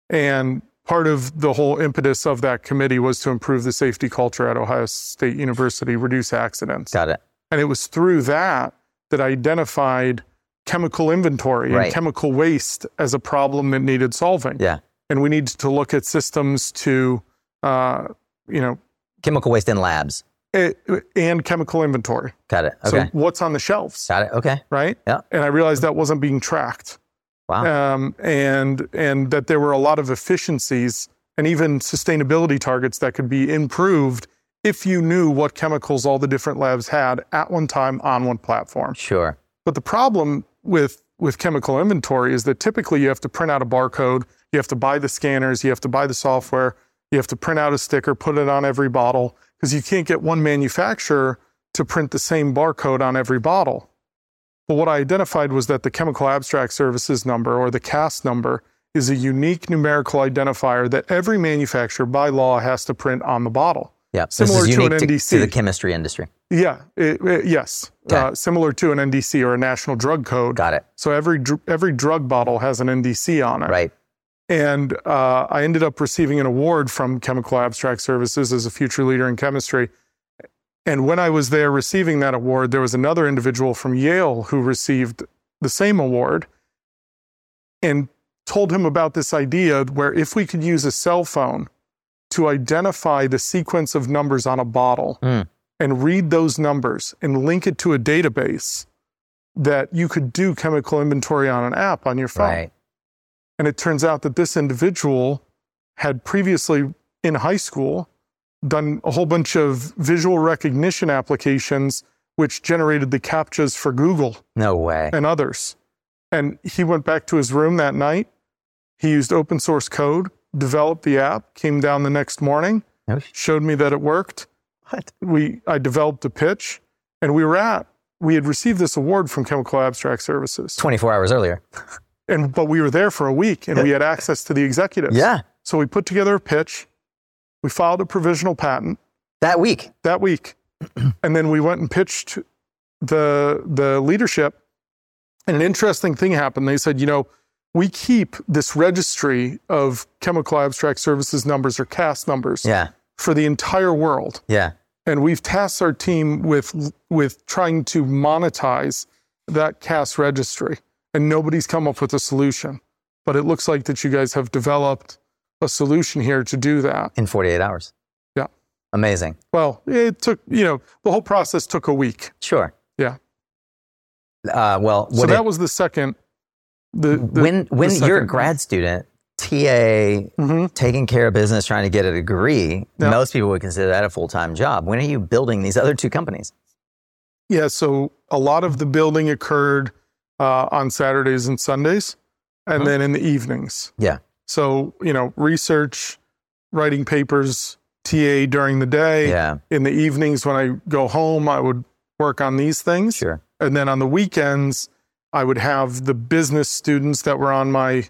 and part of the whole impetus of that committee was to improve the safety culture at Ohio State University, reduce accidents. Got it. And it was through that that I identified chemical inventory Right. and chemical waste as a problem that needed solving. Yeah. And we needed to look at systems to, uh, you know, Chemical waste in labs. eh, and chemical inventory. Got it. Okay. So what's on the shelves, Got it. Okay. right? Yeah. And I realized that wasn't being tracked. Wow. um, and and that there were a lot of efficiencies and even sustainability targets that could be improved if you knew what chemicals all the different labs had at one time on one platform. Sure. But the problem with with chemical inventory is that typically you have to print out a barcode, you have to buy the scanners, you have to buy the software, you have to print out a sticker, put it on every bottle because you can't get one manufacturer to print the same barcode on every bottle. But what I identified was that the Chemical Abstract Services number or the CAS number is a unique numerical identifier that every manufacturer by law has to print on the bottle. Yeah. Similar to an unique to, NDC. to the chemistry industry. Yeah, it- it- yes, Okay. uh, similar to an NDC or a national drug code. Got it. So every dr- every drug bottle has an NDC on it. Right. And uh, I ended up receiving an award from Chemical Abstract Services as a future leader in chemistry. And when I was there receiving that award, there was another individual from Yale who received the same award and told him about this idea where if we could use a cell phone to identify the sequence of numbers on a bottle Mm. and read those numbers and link it to a database, that you could do chemical inventory on an app on your phone. Right. And it turns out that this individual had previously in high school done a whole bunch of visual recognition applications which generated the captchas for Google No way. and others. And he went back to his room that night. He used open source code, developed the app, came down the next morning, No sh- showed me that it worked. What? We I developed a pitch and we were at we had received this award from Chemical Abstract Services. 24 hours earlier. And but we were there for a week and we had access to the executives. Yeah. So we put together a pitch. We filed a provisional patent That week. that week. and then we went and pitched the the leadership And an interesting thing happened. They said, you know, we keep this registry of chemical abstract services numbers or CAS numbers Yeah. for the entire world. Yeah. And we've tasked our team with with trying to monetize that CAS registry. And nobody's come up with a solution. But it looks like that you guys have developed a solution here to do that. In 48 hours. Yeah. Amazing. Well, it took, you know, the whole process took a week. Sure. Yeah. Uh, well, So that it- was the second. The, the when when the you're a grad student, TA, Mhm. taking care of business, trying to get a degree, Yeah. most people would consider that a full time job. When are you building these other two companies? Yeah, so a lot of the building occurred uh, on Saturdays and Sundays, and Mhm. then in the evenings. Yeah. So you know, research, writing papers, TA during the day. Yeah, In the evenings, when I go home, I would work on these things, sure. and then on the weekends, I would have the business students that were on my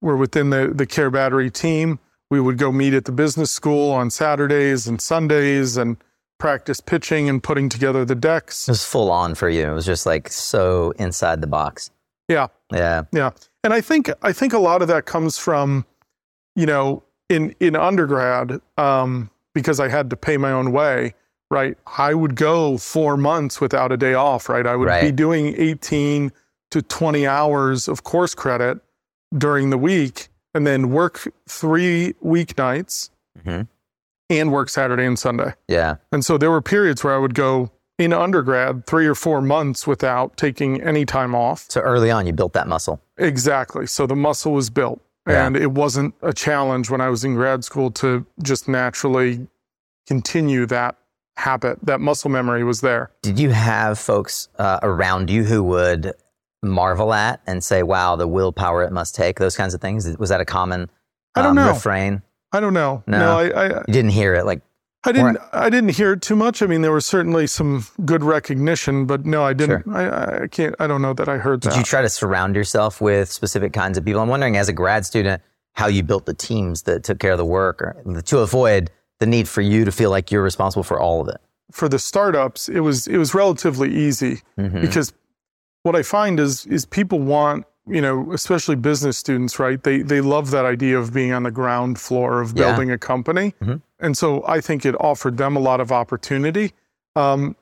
were within the the Care Battery team. We would go meet at the business school on Saturdays and Sundays and practice pitching and putting together the decks. It was full on for you. It was just like so inside the box. Yeah. Yeah. Yeah. And I think I think a lot of that comes from, you know, in in undergrad, um, because I had to pay my own way, right? I would go four months without a day off, right? I would be doing 18 to 20 hours of course credit during the week and then work three weeknights Mhm. and work Saturday and Sunday. Yeah. And so there were periods where I would go in undergrad three or four months without taking any time off. So early on, you built that muscle. Exactly. So the muscle was built. Yeah. And it wasn't a challenge when I was in grad school to just naturally continue that habit. That muscle memory was there. Did you have folks uh, around you who would marvel at and say, wow, the willpower it must take, those kinds of things? Was that a common I don't um, know. refrain? I don't know. No. I, I, You didn't hear it like, I didn't. I didn't hear it too much. I mean, there was certainly some good recognition, but no, I didn't. I, I can't. I don't know that I heard did that. you try to surround yourself with specific kinds of people? I'm wondering, as a grad student, how you built the teams that took care of the work or to avoid the need for you to feel like you're responsible for all of it. For the startups, it was it was relatively easy Mhm. because what I find is is people want you know especially business students right they they love that idea of being on the ground floor of Yeah. building a company Mhm. And so I think it offered them a lot of opportunity um,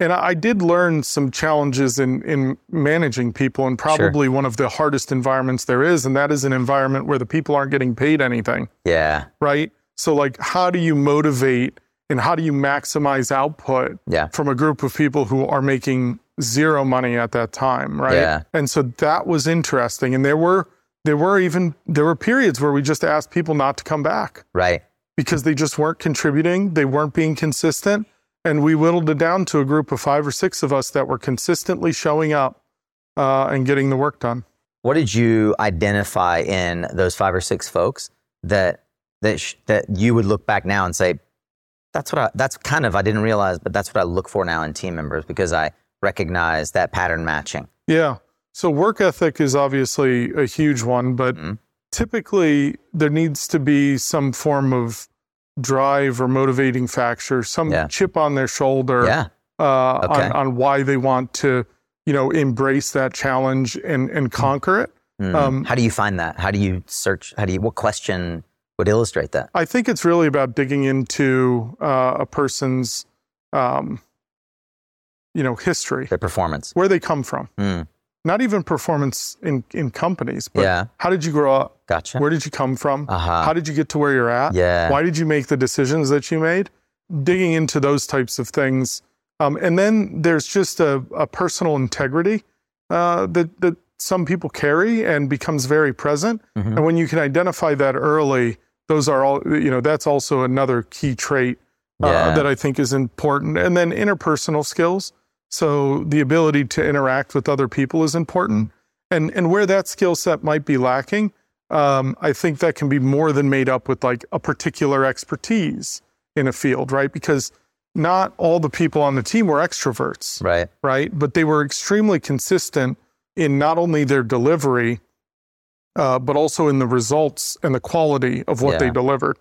and I did learn some challenges in in managing people and probably one of the hardest environments there is and that is an environment where the people aren't getting paid anything Yeah. right so like how do you motivate and how do you maximize output Yeah. from a group of people who are making zero money at that time, right? Yeah. And so that was interesting. And there were there were even there were periods where we just asked people not to come back Right. Because they just weren't contributing, they weren't being consistent, and we whittled it down to a group of five or six of us that were consistently showing up uh, and getting the work done. What did you identify in those five or six folks that that sh- that you would look back now and say, that's what I, that's kind of I didn't realize, but that's what I look for now in team members because I recognize that pattern matching. Yeah. So work ethic is obviously a huge one, but Mhm. Typically there needs to be some form of drive or motivating factor, some Yeah. chip on their shoulder Yeah. uh, Okay. on, on why they want to, you know, embrace that challenge and, and conquer it. Mm. Um, how do you find that? How do you search? How do you? What question would illustrate that? I think it's really about digging into uh, a person's, um, you know, history, Their performance. where they come from. Mm. Not even performance in, in companies, but Yeah. how did you grow up? Gotcha. Where did you come from? Uh-huh. How did you get to where you're at? Yeah. Why did you make the decisions that you made? Digging into those types of things. Um, and then there's just a, a personal integrity uh, that, that some people carry and becomes very present. Mhm. And when you can identify that early, those are all, you know, that's also another key trait uh, Yeah. that I think is important. And then interpersonal skills. So the ability to interact with other people is important. And, and where that skill set might be lacking, um, I think that can be more than made up with like a particular expertise in a field, right? Because not all the people on the team were extroverts, Right. right? But they were extremely consistent in not only their delivery, uh, but also in the results and the quality of what they delivered.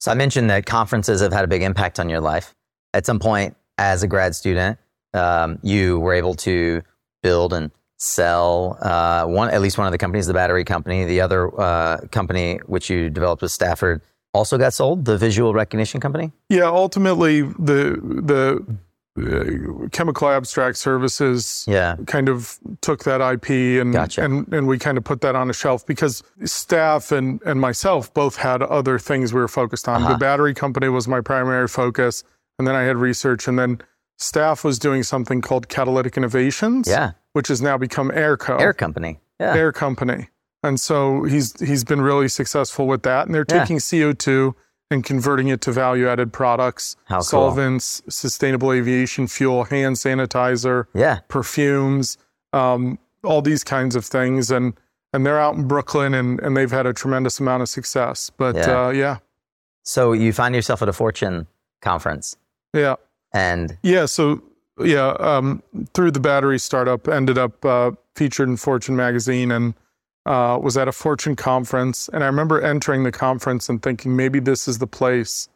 So I mentioned that conferences have had a big impact on your life. At some point, as a grad student, um, you were able to build and sell uh, one, at least one of the companies, the battery company. The other uh, company, which you developed with Stafford, also got sold. The visual recognition company. Yeah, ultimately the the uh, chemical abstract services Yeah. kind of took that IP and, Gotcha. and and we kind of put that on a shelf because Stafford and myself both had other things we were focused on. Uh-huh. The battery company was my primary focus, and then I had research, and then Stafford was doing something called Catalytic Innovations, Yeah. which has now become Airco, Air company. Yeah. Air Company. And so he's he's been really successful with that, and they're Yeah. taking CO two and converting it to value added products, How cool. solvents, sustainable aviation fuel, hand sanitizer, Yeah. perfumes, um, all these kinds of things, and and they're out in Brooklyn, and and they've had a tremendous amount of success. But Yeah. Uh, yeah, So you find yourself at a Fortune conference, yeah, and yeah. So yeah, um, through the battery startup, ended up uh, featured in Fortune magazine, and uh, was at a Fortune conference. And I remember entering the conference and thinking maybe this is the place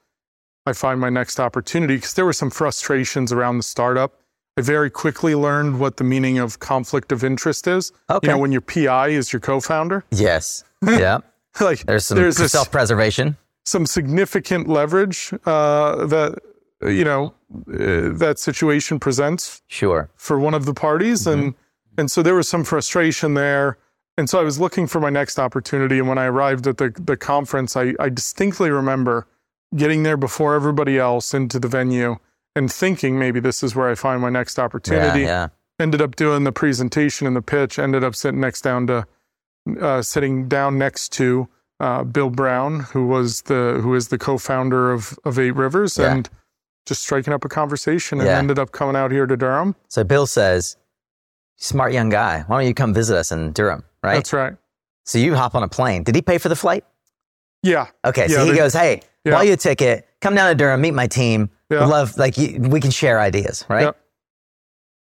I find my next opportunity because there were some frustrations around the startup. I very quickly learned what the meaning of conflict of interest is. okay. You know, when your PI is your co-founder, yes. yeah. like There's some there's self-preservation. some significant leverage uh, that you know uh, that situation presents Sure. for one of the parties, and and so there was some frustration there. And so I was looking for my next opportunity. And when I arrived at the the conference, I, I distinctly remember getting there before everybody else into the venue and thinking maybe this is where I find my next Yeah. opportunity Yeah. ended up doing the presentation and the pitch ended up sitting next down to uh, sitting down next to uh, bill brown who was the who is the co-founder of of eight rivers Yeah. and just striking up a conversation and Yeah. ended up coming out here to durham So Bill says, "Smart young guy. Why don't you come visit us in Durham?" Right. that's right So you hop on a plane. Did he pay for the flight? yeah Okay, so he they- goes, "Hey, Yeah. buy you a ticket. Come down to Durham, meet my team. Yeah. Love like you, we can share ideas, right?" Yeah.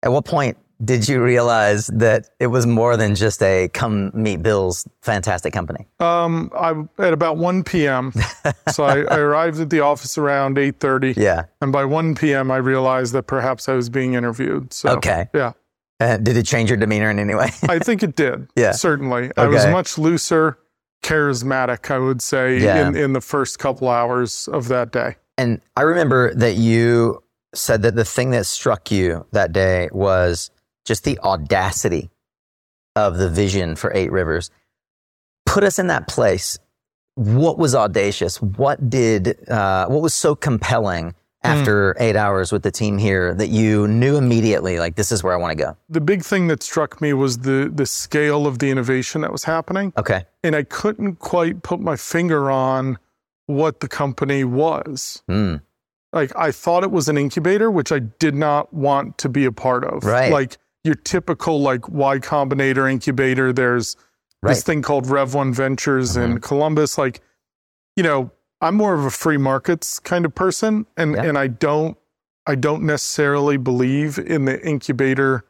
At what point did you realize that it was more than just a come meet Bill's fantastic company? um i at about 1 p.m so I, I arrived at the office around 8.30 Yeah. and by 1 p.m i realized that perhaps i was being interviewed so Okay. yeah Uh, did it change your demeanor in any way? I think it did. Yeah. Certainly. I was much looser, charismatic, I would say, Yeah. in, in the first couple hours of that day. And I remember that you said that the thing that struck you that day was just the audacity of the vision for Eight Rivers. Put us in that place. What was audacious? What did, uh, what was so compelling after eight hours with the team here that you knew immediately, like, this is where I want to go? The big thing that struck me was the the scale of the innovation that was happening. Okay. And I couldn't quite put my finger on what the company was. Mm. Like I thought it was an incubator, which I did not want to be a part of. Right. Like your typical like Y Combinator incubator. There's Right. this thing called Rev1 Ventures in uh-huh. Columbus. Like, you know, I'm more of a free markets kind of person, and Yeah. and I don't I don't necessarily believe in the incubator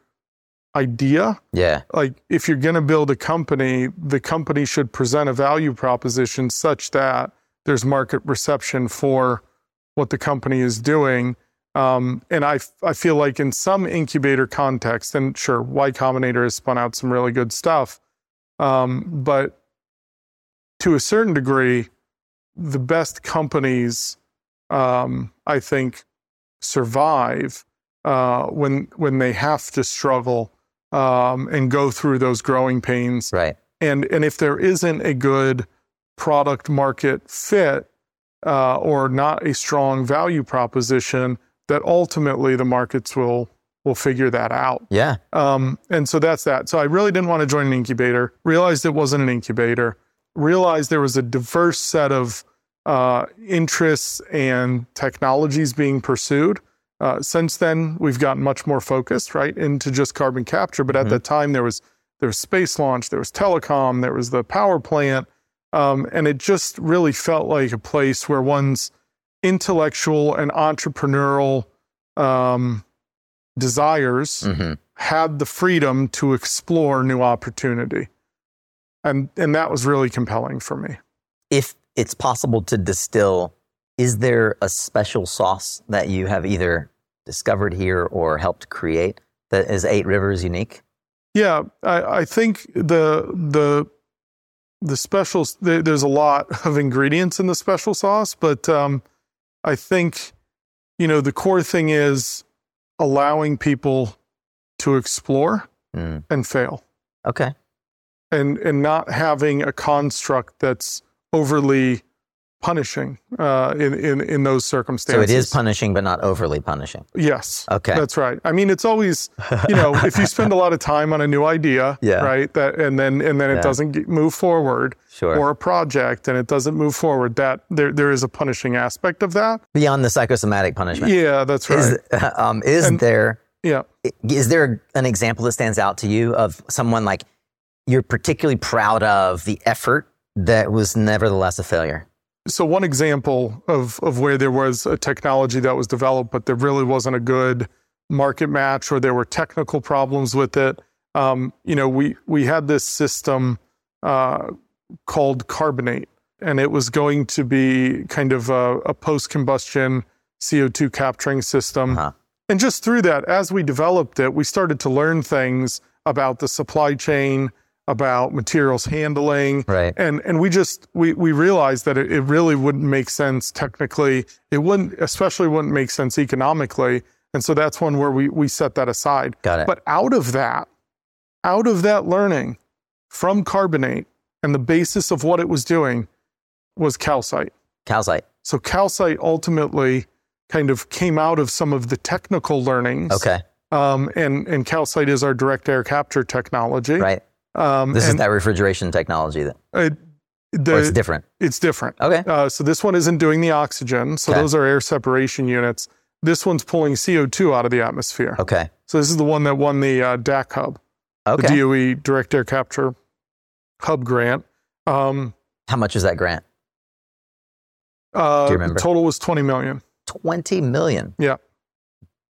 idea. Yeah. Like, if you're going to build a company, the company should present a value proposition such that there's market reception for what the company is doing. Um, and I, I feel like in some incubator context, and sure, Y Combinator has spun out some really good stuff, um, but to a certain degree, the best companies, um, I think, survive uh, when when they have to struggle um, and go through those growing pains. Right. And and if there isn't a good product market fit uh, or not a strong value proposition, that ultimately the markets will will figure that out. Yeah. Um, and so that's that. So I really didn't want to join an incubator. Realized it wasn't an incubator. Realized there was a diverse set of uh, interests and technologies being pursued. Uh, since then, we've gotten much more focused, right, into just carbon capture. But at the time, there was there was space launch, there was telecom, there was the power plant, um, and it just really felt like a place where one's intellectual and entrepreneurial um, desires hmm had the freedom to explore new opportunity. And and that was really compelling for me. if it's possible to distill, is there a special sauce that you have either discovered here or helped create that is Eight Rivers unique? Yeah, I, I think the the the special there, there's a lot of ingredients in the special sauce, but um, I think you know the core thing is allowing people to explore Mm. and fail, Okay. and and not having a construct that's overly punishing uh, in in in those circumstances. So it is punishing, but not overly punishing. Yes. Okay. That's right. I mean, it's always, you know, if you spend a lot of time on a new idea, Yeah. right, that and then and then it Yeah. doesn't move forward, Sure. or a project and it doesn't move forward, that there there is a punishing aspect of that. Beyond the psychosomatic punishment. Yeah, that's right. Is, um, is And- there yeah. is there an example that stands out to you of someone like you're particularly proud of the effort that was nevertheless a failure? So one example of of where there was a technology that was developed, but there really wasn't a good market match, or there were technical problems with it. Um, you know, we we had this system uh, called Carbonate, and it was going to be kind of a, a post combustion CO2 capturing system. Uh-huh. And just through that, as we developed it, we started to learn things about the supply chain, about materials handling, Right. and and we just we we realized that it, it really wouldn't make sense technically. It wouldn't, especially wouldn't make sense economically. And so that's one where we we set that aside. Got it. But out of that, out of that learning from carbonate and the basis of what it was doing was calcite. Calcite. So calcite ultimately kind of came out of some of the technical learnings. Okay. Um, and and calcite is our direct air capture technology. Right. Um, This is that refrigeration technology that it, the, it's different. it's different. Okay. Uh, so this one isn't doing the oxygen. So Okay. those are air separation units. This one's pulling CO2 out of the atmosphere. Okay. So this is the one that won the uh, DAC hub, Okay. the DOE Direct Air Capture Hub grant. Um, How much is that grant? uh, Do you remember? Total was 20 million. 20 million. Yeah.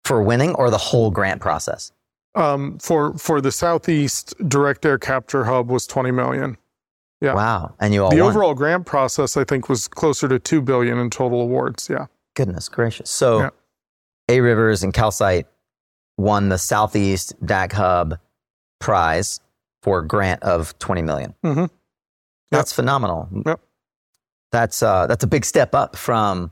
For winning or the whole grant process? Um, for for the Southeast Direct Air Capture Hub was 20 million. Yeah. Wow. And you all the won. overall grant process, I think, was closer to 2 billion in total awards. Yeah. Goodness gracious. So Yeah. Eight Rivers and Calcite won the Southeast DAC Hub prize for a grant of 20 million. Mhm. That's phenomenal. Yep. That's uh, that's a big step up from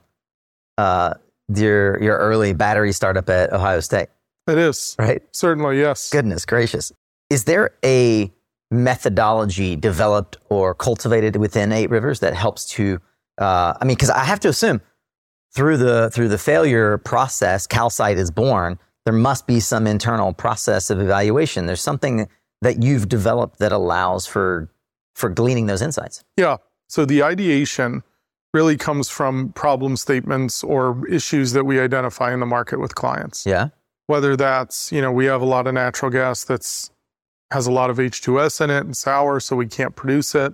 uh, your your early battery startup at Ohio State, It is. right? Certainly, yes. Goodness gracious. Is there a methodology developed or cultivated within Eight Rivers that helps to uh, I mean, because I have to assume through the through the failure process, calcite is born. There must be some internal process of evaluation. There's something that you've developed that allows for for gleaning those insights. Yeah. So the ideation really comes from problem statements or issues that we identify in the market with clients. Yeah. Whether that's, you know, we have a lot of natural gas that's has a lot of H2S in it and sour, so we can't produce it.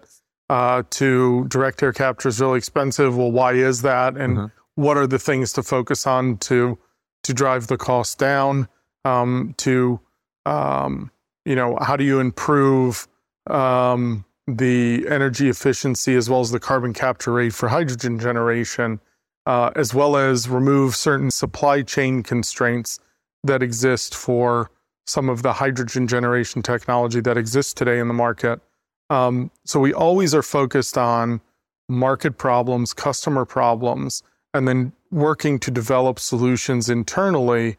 Uh, to direct air capture is really expensive. Well, why is that? And Mhm. what are the things to focus on to to drive the cost down? Um, to um, you know, how do you improve um, the energy efficiency as well as the carbon capture rate for hydrogen generation, uh, as well as remove certain supply chain constraints that exist for some of the hydrogen generation technology that exists today in the market. Um, so we always are focused on market problems, customer problems, and then working to develop solutions internally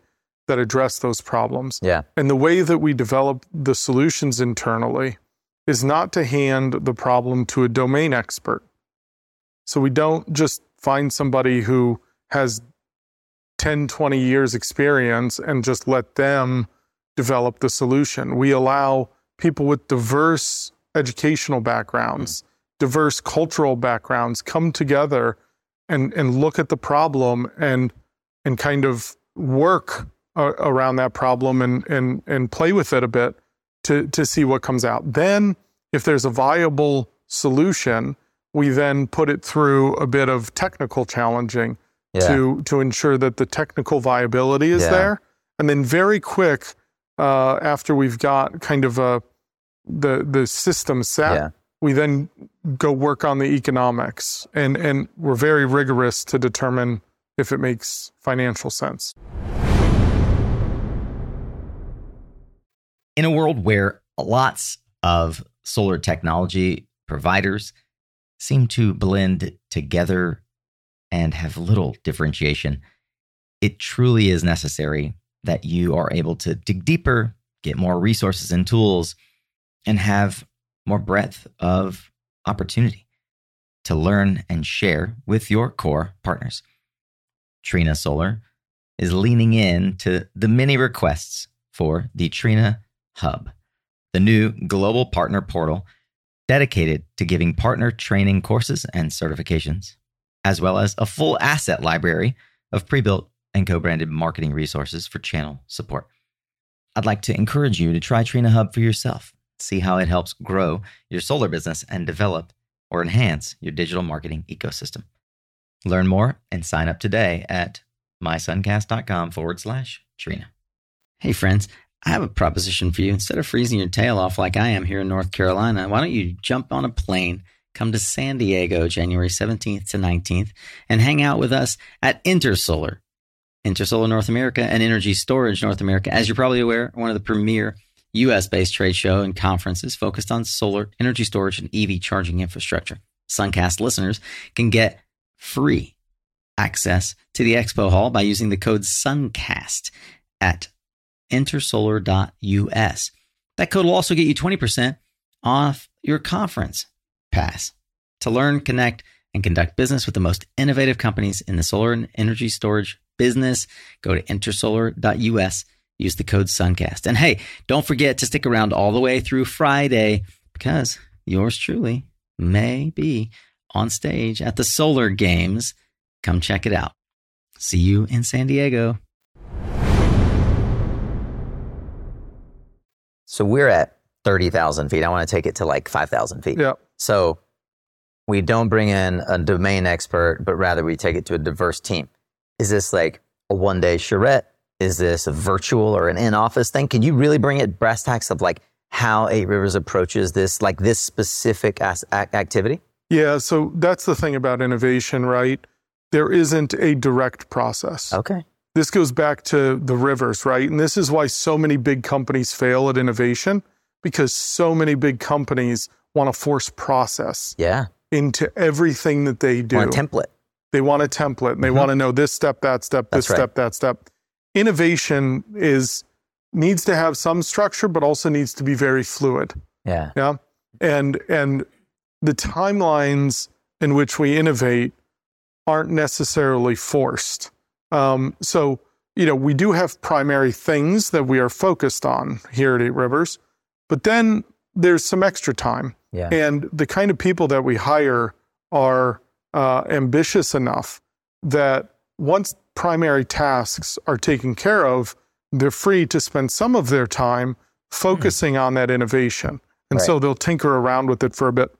that address those problems. Yeah. And the way that we develop the solutions internally is not to hand the problem to a domain expert. So we don't just find somebody who has 10, 20 years experience and just let them develop the solution. We allow people with diverse educational backgrounds, diverse cultural backgrounds come together and, and look at the problem and and kind of work uh, around that problem and, and and play with it a bit to to see what comes out. Then if there's a viable solution, we then put it through a bit of technical challenging Yeah. to to ensure that the technical viability is Yeah. there. And then very quick uh, after we've got kind of a the the system set, Yeah. we then go work on the economics and and we're very rigorous to determine if it makes financial sense. In a world where lots of solar technology providers seem to blend together and have little differentiation, it truly is necessary that you are able to dig deeper, get more resources and tools, and have more breadth of opportunity to learn and share with your core partners. Trina Solar is leaning in to the many requests for the Trina Hub, the new global partner portal dedicated to giving partner training courses and certifications, as well as a full asset library of pre built and co branded marketing resources for channel support. I'd like to encourage you to try Trina Hub for yourself, see how it helps grow your solar business and develop or enhance your digital marketing ecosystem. Learn more and sign up today at mysuncast.com forward slash Trina. Hey, friends, I have a proposition for you. Instead of freezing your tail off like I am here in North Carolina, why don't you jump on a plane, come to San Diego January 17th to 19th, and hang out with us at Intersolar, Intersolar North America and Energy Storage North America. As you're probably aware, one of the premier US based trade show and conferences focused on solar, energy storage, and EV charging infrastructure. Suncast listeners can get free access to the expo hall by using the code SUNCAST at intersolar.us. That code will also get you 20% off your conference pass to learn, connect, and conduct business with the most innovative companies in the solar and energy storage business. Go to intersolar.us, use the code SUNCAST. And hey, don't forget to stick around all the way through Friday because yours truly may be on stage at the Solar Games. Come check it out. See you in San Diego. So we're at 30,000 feet. I want to take it to like 5,000 feet. Yeah. So we don't bring in a domain expert, but rather we take it to a diverse team. Is this like a one day charrette? Is this a virtual or an in office thing? Can you really bring it brass tacks of like how Eight Rivers approaches this, like this specific as- activity? Yeah. So that's the thing about innovation, right? There isn't a direct process. Okay. This goes back to the rivers, right? And this is why so many big companies fail at innovation because so many big companies want to force process yeah. into everything that they do. Want a template. They want a template and they mm-hmm. want to know this step, that step, this right. step, that step. Innovation is needs to have some structure, but also needs to be very fluid. Yeah. Yeah. And and the timelines in which we innovate aren't necessarily forced. Um, so, you know, we do have primary things that we are focused on here at Eight Rivers, but then there's some extra time. Yeah. And the kind of people that we hire are uh, ambitious enough that once primary tasks are taken care of, they're free to spend some of their time focusing mm. on that innovation. And right. so they'll tinker around with it for a bit.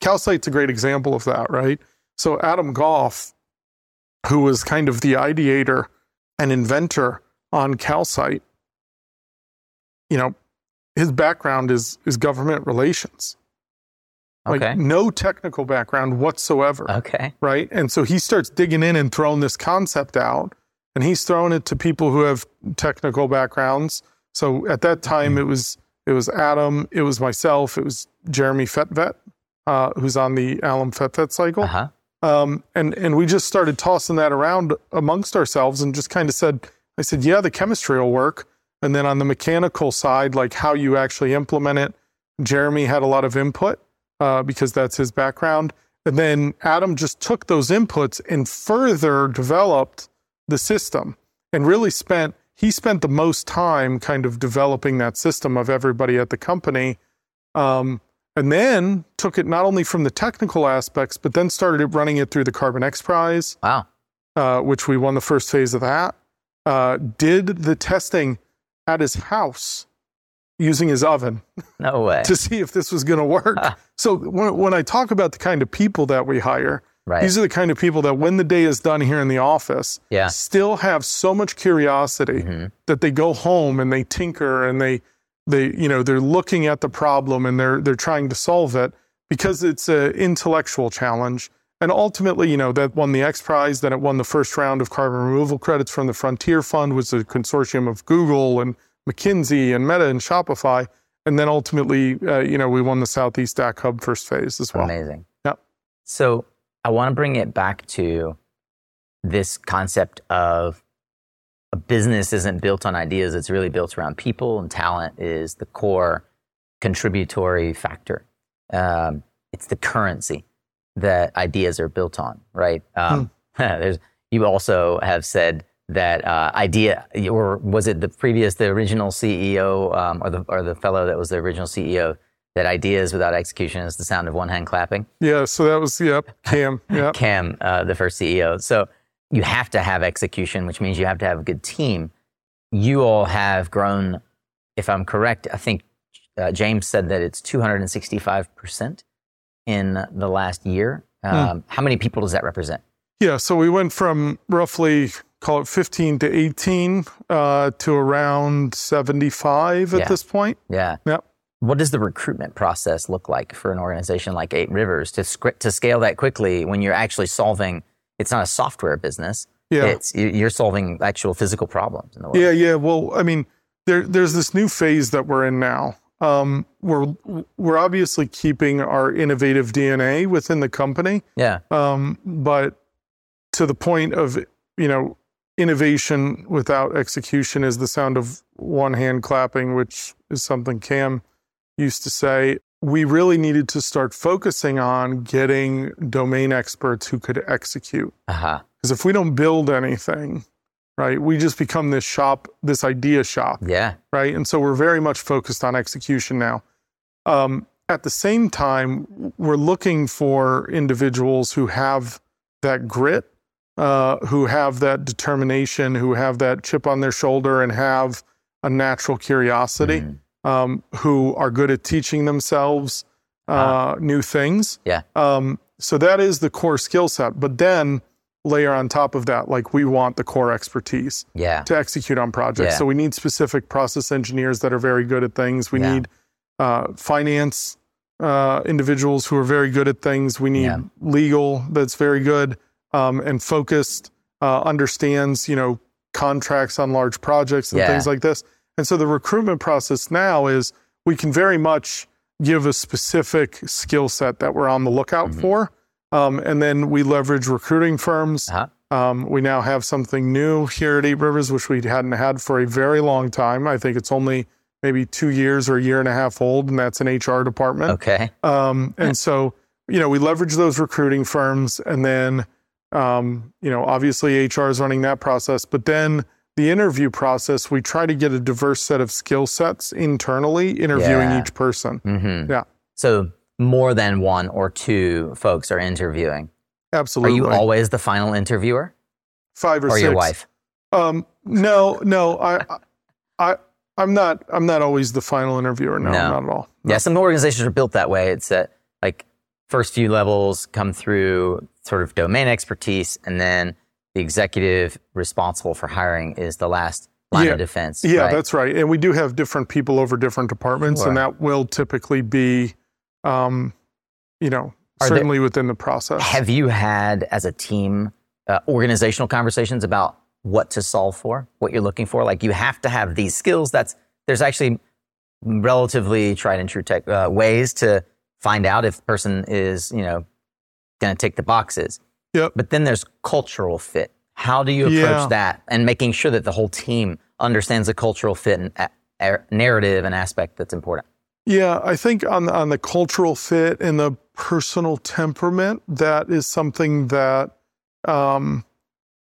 Calcite's a great example of that, right? So Adam Goff, who was kind of the ideator and inventor on Calcite, you know, his background is is government relations. Okay. Like no technical background whatsoever. Okay. Right. And so he starts digging in and throwing this concept out, and he's throwing it to people who have technical backgrounds. So at that time, mm-hmm. it was it was Adam, it was myself, it was Jeremy Fetvedt, uh, who's on the Allam-Fetvedt cycle. Uh-huh. Um, and and we just started tossing that around amongst ourselves and just kind of said, I said, yeah, the chemistry will work. And then on the mechanical side, like how you actually implement it, Jeremy had a lot of input uh, because that's his background. And then Adam just took those inputs and further developed the system and really spent he spent the most time kind of developing that system of everybody at the company. Um, and then took it not only from the technical aspects, but then started running it through the Carbon X Prize. Wow. Uh, which we won the first phase of that. Uh, did the testing at his house using his oven. No way. to see if this was going to work. so when, when I talk about the kind of people that we hire, right. these are the kind of people that when the day is done here in the office, yeah. still have so much curiosity mm-hmm. that they go home and they tinker and they they you know they're looking at the problem and they're they're trying to solve it because it's an intellectual challenge and ultimately you know that won the x prize then it won the first round of carbon removal credits from the frontier fund was a consortium of google and McKinsey and Meta and Shopify. And then ultimately, uh, you know, we won the Southeast DAC Hub first phase as well. Amazing. Yep. So I want to bring it back to this concept of a business isn't built on ideas, it's really built around people, and talent is the core contributory factor. Um, it's the currency that ideas are built on, right? Um, Hmm. there's, you also have said that uh, idea, or was it the previous, the original CEO, um, or the or the fellow that was the original CEO, that ideas without execution is the sound of one hand clapping. Yeah. So that was, yep, Cam. Yep. Cam, uh, the first CEO. So you have to have execution, which means you have to have a good team. You all have grown, if I'm correct, I think uh, James said that it's 265% in the last year. Um, How many people does that represent? Yeah, so we went from roughly call it 15 to 18 uh, to around 75 at this point. Yeah. Yep. What does the recruitment process look like for an organization like Eight Rivers to sc- to scale that quickly when you're actually solving? It's not a software business. Yeah. It's you- you're solving actual physical problems in the world. Yeah, yeah. Well, I mean, there, there's this new phase that we're in now. Um, we're we're obviously keeping our innovative DNA within the company, Yeah. um, but to the point of you know innovation without execution is the sound of one hand clapping, which is something Cam used to say. We really needed to start focusing on getting domain experts who could execute. Uh huh. Because if we don't build anything, right, we just become this shop, this idea shop, Yeah. right? And so we're very much focused on execution now. Um, at the same time, we're looking for individuals who have that grit, uh, who have that determination, who have that chip on their shoulder, and have a natural curiosity, Mhm. um, who are good at teaching themselves uh, new things. Yeah. Um, so that is the core skill set. But then layer on top of that, like we want the core expertise Yeah. to execute on projects. Yeah. So we need specific process engineers that are very good at things. We Yeah. need uh, finance uh, individuals who are very good at things. We need legal that's very good um, and focused, uh, understands you know contracts on large projects and things like this. And so the recruitment process now is we can very much give a specific skill set that we're on the lookout Mhm. for. Um, and then we leverage recruiting firms. Uh-huh. Um, we now have something new here at Eight Rivers, which we hadn't had for a very long time. I think it's only maybe two years or a year and a half old, and that's an HR department. Okay. Um, and so, you know, we leverage those recruiting firms, and then, um, you know, obviously HR is running that process, but then the interview process, we try to get a diverse set of skill sets internally, interviewing Yeah. each person. hmm Yeah. So more than one or two folks are interviewing. Absolutely. Are you always the final interviewer, five or, or six? your wife? Um, no, no, I, I, I'm not. I'm not always the final interviewer. No, No. not at all. Yeah, some organizations are built that way. It's that like first few levels come through sort of domain expertise, and then the executive responsible for hiring is the last line Yeah. of defense. Yeah, right? that's right. And we do have different people over different departments, Sure. and that will typically be, um, you know, Are there- certainly within the process. Have you had as a team uh, organizational conversations about what to solve for, what you're looking for? Like you have to have these skills. That's there's actually relatively tried and true tech uh, ways to find out if a person is you know going to tick the boxes. Yep. But then there's cultural fit. How do you approach Yeah. that and making sure that the whole team understands the cultural fit and a- a- narrative and aspect that's important? Yeah, I think on the, on the cultural fit and the personal temperament, that is something that, um,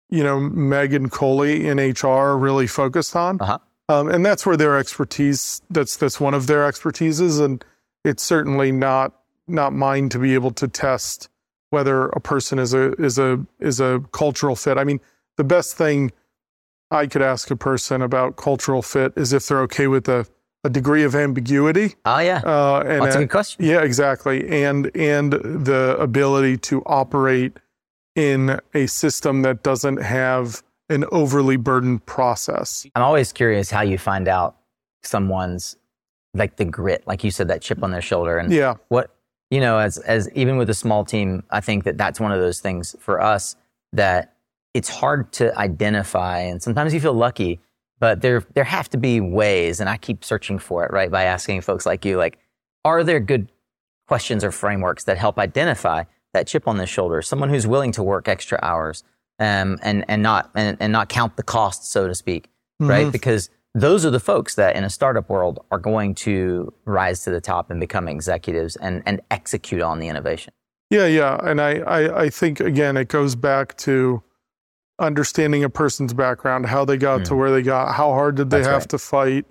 you know, Megan Coley in HR really focused on, Uh-huh. um, and that's where their expertise. That's that's one of their expertises, and it's certainly not not mine to be able to test whether a person is a is a is a cultural fit. I mean, the best thing I could ask a person about cultural fit is if they're okay with a, a degree of ambiguity. Oh yeah, Uh, and that's a good question. yeah, exactly, and and the ability to operate in a system that doesn't have an overly burdened process. I'm always curious how you find out someone's like the grit, like you said, that chip on their shoulder, and Yeah, what you know, as as even with a small team, I think that that's one of those things for us that it's hard to identify, and sometimes you feel lucky but there there have to be ways, and I keep searching for it, right? By asking folks like you, like, are there good questions or frameworks that help identify that chip on the shoulder, someone who's willing to work extra hours, um, and and not and, and not count the cost, so to speak, mm-hmm. right? Because those are the folks that in a startup world are going to rise to the top and become executives and and execute on the innovation. Yeah, yeah, and I I, I think again it goes back to understanding a person's background, how they got mm. to where they got, how hard did they That's have right. to fight,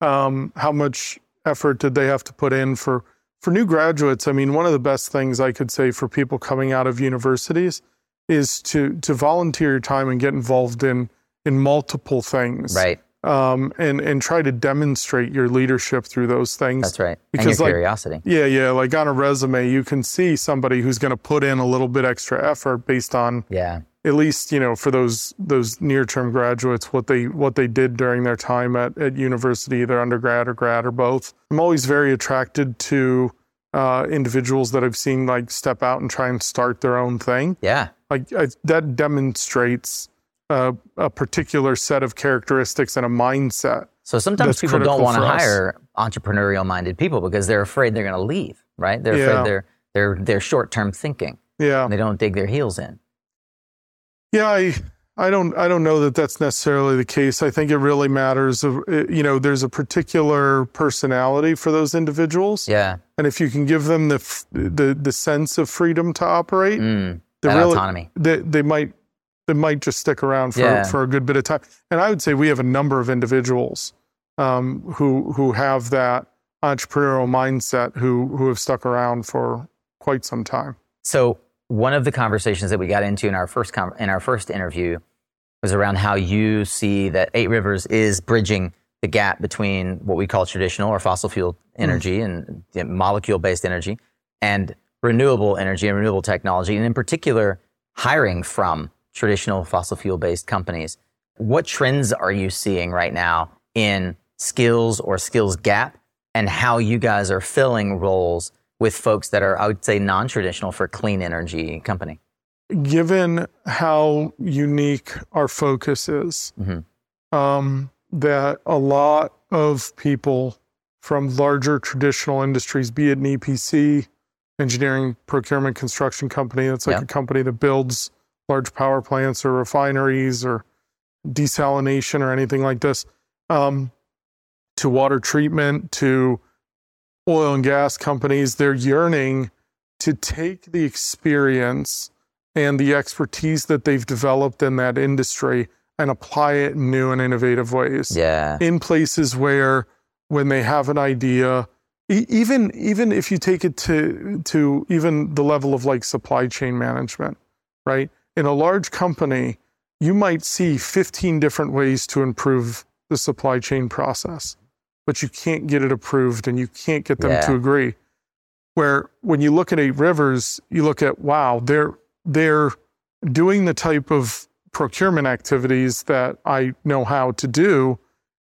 um, how much effort did they have to put in for for new graduates. I mean, one of the best things I could say for people coming out of universities is to to volunteer your time and get involved in in multiple things, right? Um, and and try to demonstrate your leadership through those things. That's right. Because like, curiosity. Yeah, yeah. Like on a resume, you can see somebody who's going to put in a little bit extra effort based on yeah at least you know for those those near term graduates what they what they did during their time at, at university either undergrad or grad or both. I'm always very attracted to uh, individuals that i've seen like step out and try and start their own thing. Yeah. Like I, that demonstrates a, a particular set of characteristics and a mindset so sometimes people don't want to hire entrepreneurial minded people because they're afraid they're going to leave right? They're yeah. afraid they're they're they're short term thinking. Yeah. They don't dig their heels in yeah, I I don't I don't know that that's necessarily the case. I think it really matters. Of you know, there's a particular personality for those individuals. Yeah, and if you can give them the the the sense of freedom to operate, mm, that really, autonomy, they they might they might just stick around for yeah. for a good bit of time. And I would say we have a number of individuals um, who who have that entrepreneurial mindset who who have stuck around for quite some time. So one of the conversations that we got into in our first com- in our first interview was around how you see that Eight Rivers is bridging the gap between what we call traditional or fossil fuel energy mm. and molecule based energy and renewable energy and renewable technology, and in particular, hiring from traditional fossil fuel based companies. What trends are you seeing right now in skills or skills gap and how you guys are filling roles with folks that are, I would say, non traditional for clean energy company? Given how unique our focus is, mm-hmm. um, that a lot of people from larger traditional industries, be it an EPC, engineering, procurement, construction company, that's like yeah. a company that builds large power plants or refineries or desalination or anything like this, um, to water treatment, to oil and gas companies, they're yearning to take the experience and the expertise that they've developed in that industry and apply it in new and innovative ways. Yeah. In places where when they have an idea, even even if you take it to to even the level of like supply chain management, right? In a large company, you might see 15 different ways to improve the supply chain process but you can't get it approved and you can't get them yeah. to agree. Where when you look at eight rivers, you look at wow, they're they're doing the type of procurement activities that I know how to do.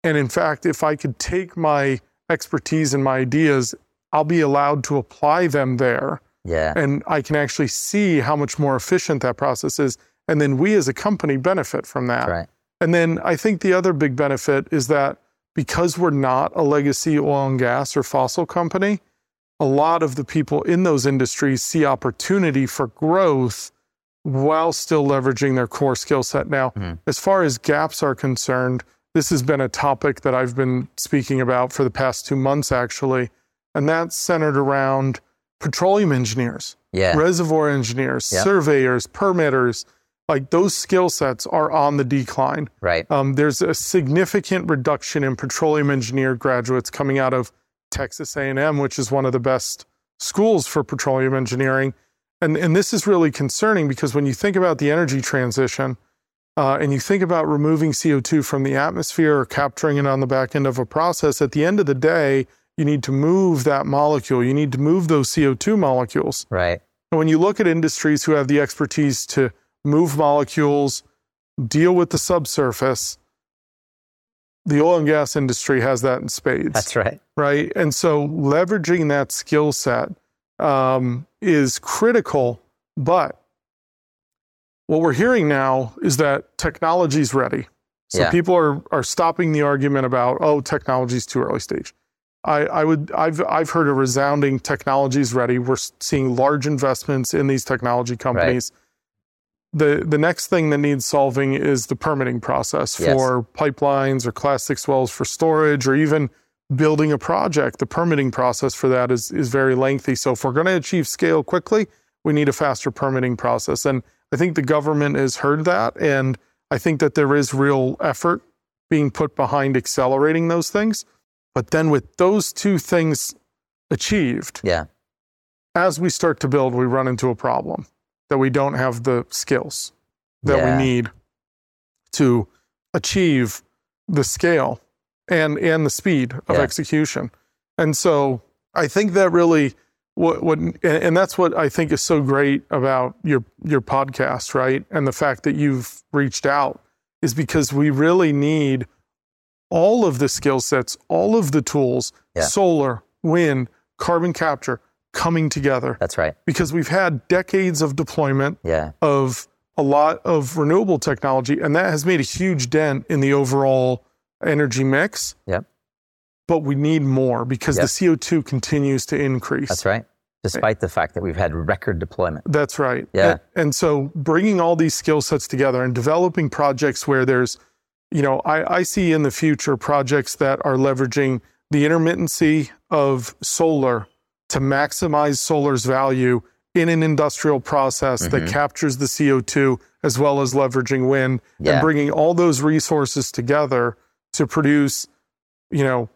And in fact, if I could take my expertise and my ideas, I'll be allowed to apply them there. Yeah. And I can actually see how much more efficient that process is. And then we as a company benefit from that. Right. And then I think the other big benefit is that because we're not a legacy oil and gas or fossil company, a lot of the people in those industries see opportunity for growth while still leveraging their core skill set. Now, mm-hmm. as far as gaps are concerned, this has been a topic that I've been speaking about for the past two months, actually, and that's centered around petroleum engineers, yeah. reservoir engineers, yep. surveyors, permitters, like those skill sets are on the decline. Right. Um, there's a significant reduction in petroleum engineer graduates coming out of Texas A&M, which is one of the best schools for petroleum engineering. And, and this is really concerning because when you think about the energy transition uh, and you think about removing CO2 from the atmosphere or capturing it on the back end of a process, at the end of the day, you need to move that molecule. You need to move those CO2 molecules. Right. And when you look at industries who have the expertise to move molecules, deal with the subsurface. The oil and gas industry has that in spades. That's right. Right. And so leveraging that skill set um, is critical. But what we're hearing now is that technology is ready. So Yeah. people are are stopping the argument about oh technology's too early stage. I, I would I've I've heard a resounding technology's ready. We're seeing large investments in these technology companies. The the next thing that needs solving is the permitting process Yes. for pipelines or class six wells for storage or even building a project. The permitting process for that is is very lengthy. So if we're going to achieve scale quickly, we need a faster permitting process. And I think the government has heard that and I think that there is real effort being put behind accelerating those things. But then with those two things achieved, Yeah. as we start to build, we run into a problem that we don't have the skills that Yeah. we need to achieve the scale and and the speed of Yeah. execution. And so I think that really what what and, that's what I think is so great about your your podcast, right? And the fact that you've reached out is because we really need all of the skill sets, all of the tools, Yeah. solar, wind, carbon capture coming together That's right. because we've had decades of deployment Yeah. of a lot of renewable technology, and that has made a huge dent in the overall energy mix. Yep. But we need more because Yep. the CO2 continues to increase. That's right. Despite the fact that we've had record deployment. That's right. Yeah. And, and so bringing all these skill sets together and developing projects where there's, you know, I, I see in the future projects that are leveraging the intermittency of solar to maximize solar's value in an industrial process that Mhm. captures the CO2 as well as leveraging wind Yeah. and bringing all those resources together to produce, you know,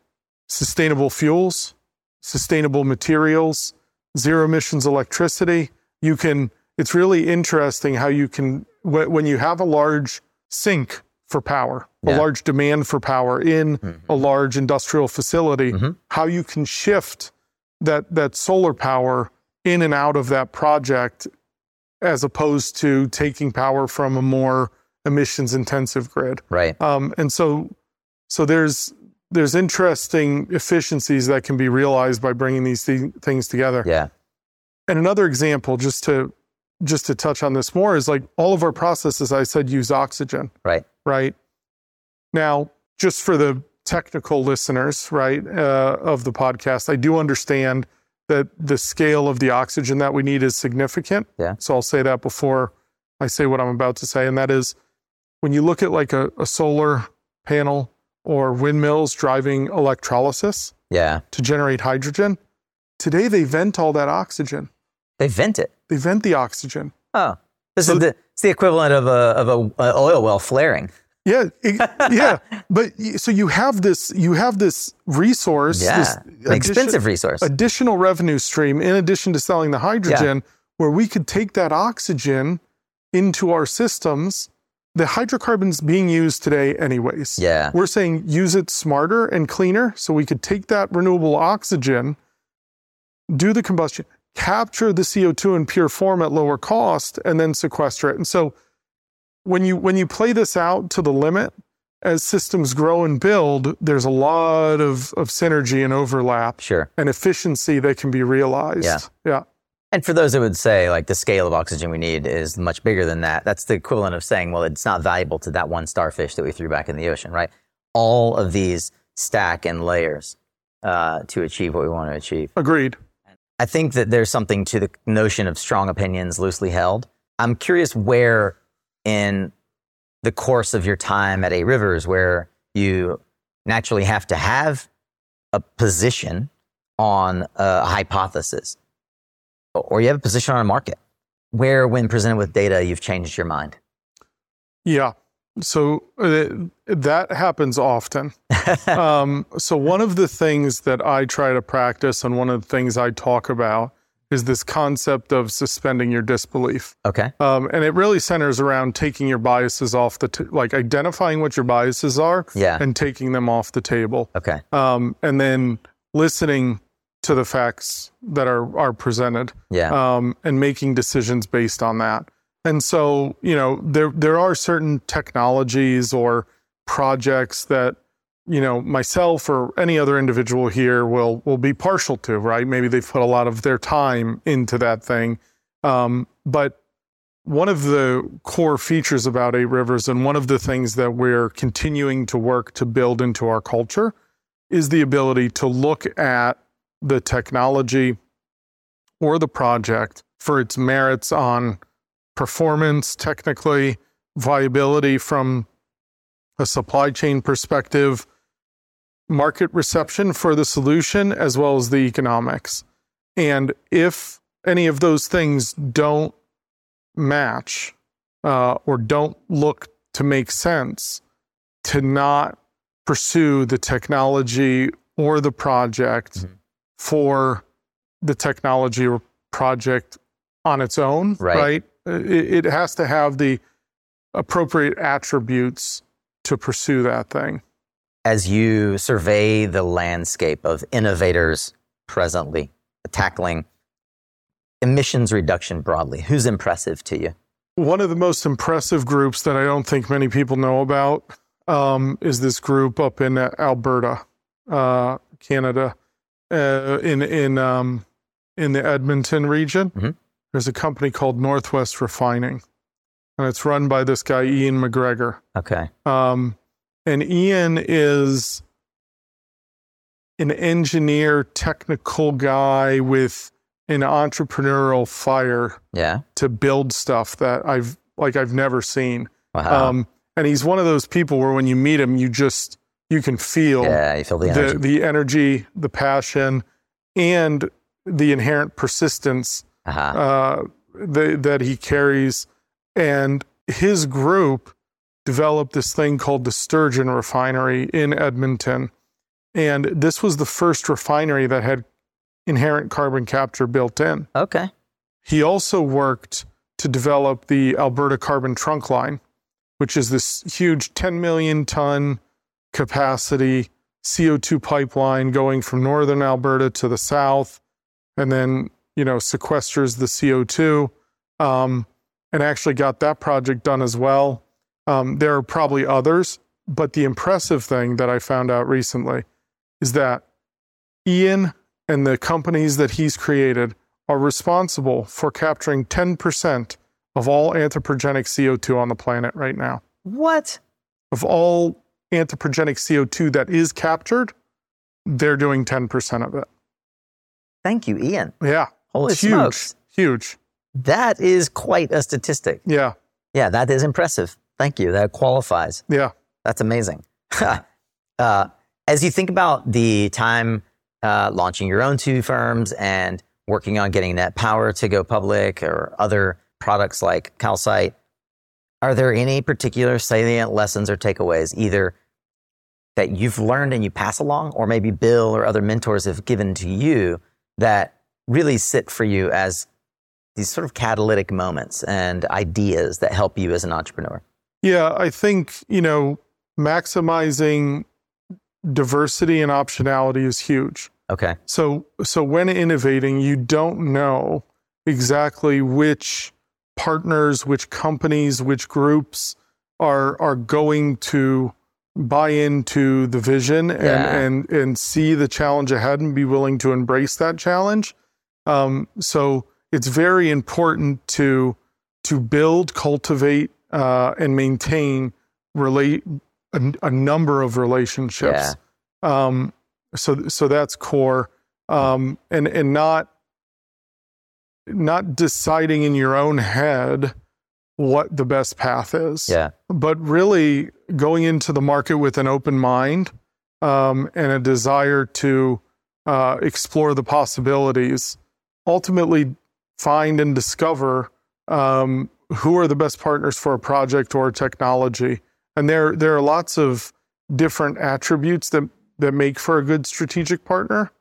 sustainable fuels, sustainable materials, zero emissions electricity. You can, it's really interesting how you can, when you have a large sink for power, Yeah. a large demand for power in Mhm. a large industrial facility, Mhm. how you can shift that, that solar power in and out of that project as opposed to taking power from a more emissions intensive grid. Right. Um, and so, so there's there's interesting efficiencies that can be realized by bringing these thi- things together. Yeah. And another example, just to just to touch on this more, is like all of our processes. I said use oxygen, Right. right? Now, just for the technical listeners, right, uh, of the podcast, I do understand that the scale of the oxygen that we need is significant. Yeah. So I'll say that before I say what I'm about to say, and that is when you look at like a, a solar panel or windmills driving electrolysis Yeah. to generate hydrogen, today they vent all that oxygen. They vent it. They vent the oxygen. Oh. This So- is the it's the equivalent of a of a, a oil well flaring. Yeah, it- yeah, but so you have this, you have this resource, Yeah. this addition- expensive resource. additional revenue stream in addition to selling the hydrogen, where we could take that oxygen into our systems. The hydrocarbons being used today, anyways. Yeah. We're saying use it smarter and cleaner, so we could take that renewable oxygen, do the combustion, capture the CO2 in pure form at lower cost, and then sequester it. And so when you when you play this out to the limit, as systems grow and build, there's a lot of, of synergy and overlap Sure. and efficiency that can be realized. Yeah. Yeah. And for those that would say like the scale of oxygen we need is much bigger than that, that's the equivalent of saying, well, it's not valuable to that one starfish that we threw back in the ocean, right? All of these stack and layers uh, to achieve what we want to achieve. Agreed. I think that there's something to the notion of strong opinions loosely held. I'm curious where in the course of your time at Eight Rivers, where you naturally have to have a position on a hypothesis, or you have a position on a market, where when presented with data, you've changed your mind. Yeah. So uh, that happens often. um, so one of the things that I try to practice, and one of the things I talk about, is this concept of suspending your disbelief. Okay. Um, and it really centers around taking your biases off the, t- like identifying what your biases are Yeah. and taking them off the table. Okay. Um, and then listening to the facts that are, are presented Yeah. um, and making decisions based on that. And so, you know, there there are certain technologies or projects that you know myself or any other individual here will will be partial to. Right? Maybe they've put a lot of their time into that thing, um, but one of the core features about Eight Rivers and one of the things that we're continuing to work to build into our culture is the ability to look at the technology or the project for its merits on performance, technically, viability from a supply chain perspective, market reception for the solution, as well as the economics. And if any of those things don't match uh, or don't look to make sense, to not pursue the technology or the project mm-hmm. for the technology or project on its own, right? right? It, it has to have the appropriate attributes to pursue that thing. As you survey the landscape of innovators presently tackling emissions reduction broadly, who's impressive to you? One of the most impressive groups that I don't think many people know about um, is this group up in Alberta, uh, Canada, uh, in in um, in the Edmonton region. Mm-hmm. There's a company called Northwest Refining, and it's run by this guy Ian MacGregor. Okay. Um, and Ian is an engineer, technical guy with an entrepreneurial fire. Yeah. To build stuff that I've like I've never seen. Wow. Um, and he's one of those people where when you meet him, you just you can feel yeah, you feel the energy, the, the, energy, the passion, and the inherent persistence uh-huh. uh, the, that he carries and his group developed this thing called the Sturgeon Refinery in Edmonton. And this was the first refinery that had inherent carbon capture built in. Okay. He also worked to develop the Alberta Carbon Trunk Line, which is this huge 10 million ton capacity CO2 pipeline going from northern Alberta to the south, and then, you know, sequesters the CO2 um, and actually got that project done as well. Um, there are probably others, but the impressive thing that I found out recently is that Ian and the companies that he's created are responsible for capturing 10% of all anthropogenic CO2 on the planet right now. What? Of all anthropogenic CO2 that is captured, they're doing 10% of it. Thank you, Ian. Yeah. Holy huge, smokes. Huge. That is quite a statistic. Yeah. Yeah, that is impressive. Thank you. That qualifies. Yeah. That's amazing. uh, as you think about the time uh, launching your own two firms and working on getting Net Power to go public or other products like Calcite, are there any particular salient lessons or takeaways, either that you've learned and you pass along, or maybe Bill or other mentors have given to you that really sit for you as these sort of catalytic moments and ideas that help you as an entrepreneur? Yeah, I think, you know, maximizing diversity and optionality is huge. Okay. So so when innovating, you don't know exactly which partners, which companies, which groups are are going to buy into the vision and yeah. and and see the challenge ahead and be willing to embrace that challenge. Um, so it's very important to to build, cultivate, uh, and maintain relate a, a, number of relationships. Yeah. Um, so so that's core, um, and and not not deciding in your own head what the best path is. Yeah. But really going into the market with an open mind um, and a desire to uh, explore the possibilities. Ultimately, find and discover um, who are the best partners for a project or a technology. And there, there are lots of different attributes that, that make for a good strategic partner.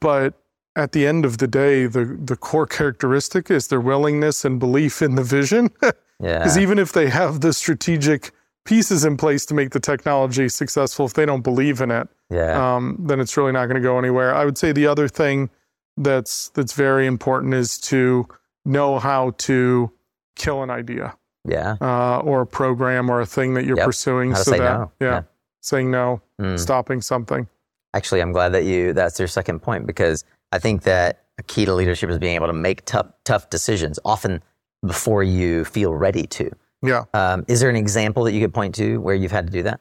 But at the end of the day, the, the core characteristic is their willingness and belief in the vision. Because yeah. even if they have the strategic pieces in place to make the technology successful, if they don't believe in it, yeah. um, then it's really not going to go anywhere. I would say the other thing that's that's very important is to know how to kill an idea. Yeah. Uh, or a program or a thing that you're yep. pursuing. so that no. yeah, yeah, saying no, mm. stopping something. Actually, I'm glad that you that's your second point because I think that a key to leadership is being able to make tough tough decisions. Often before you feel ready to. Yeah. Um, is there an example that you could point to where you've had to do that?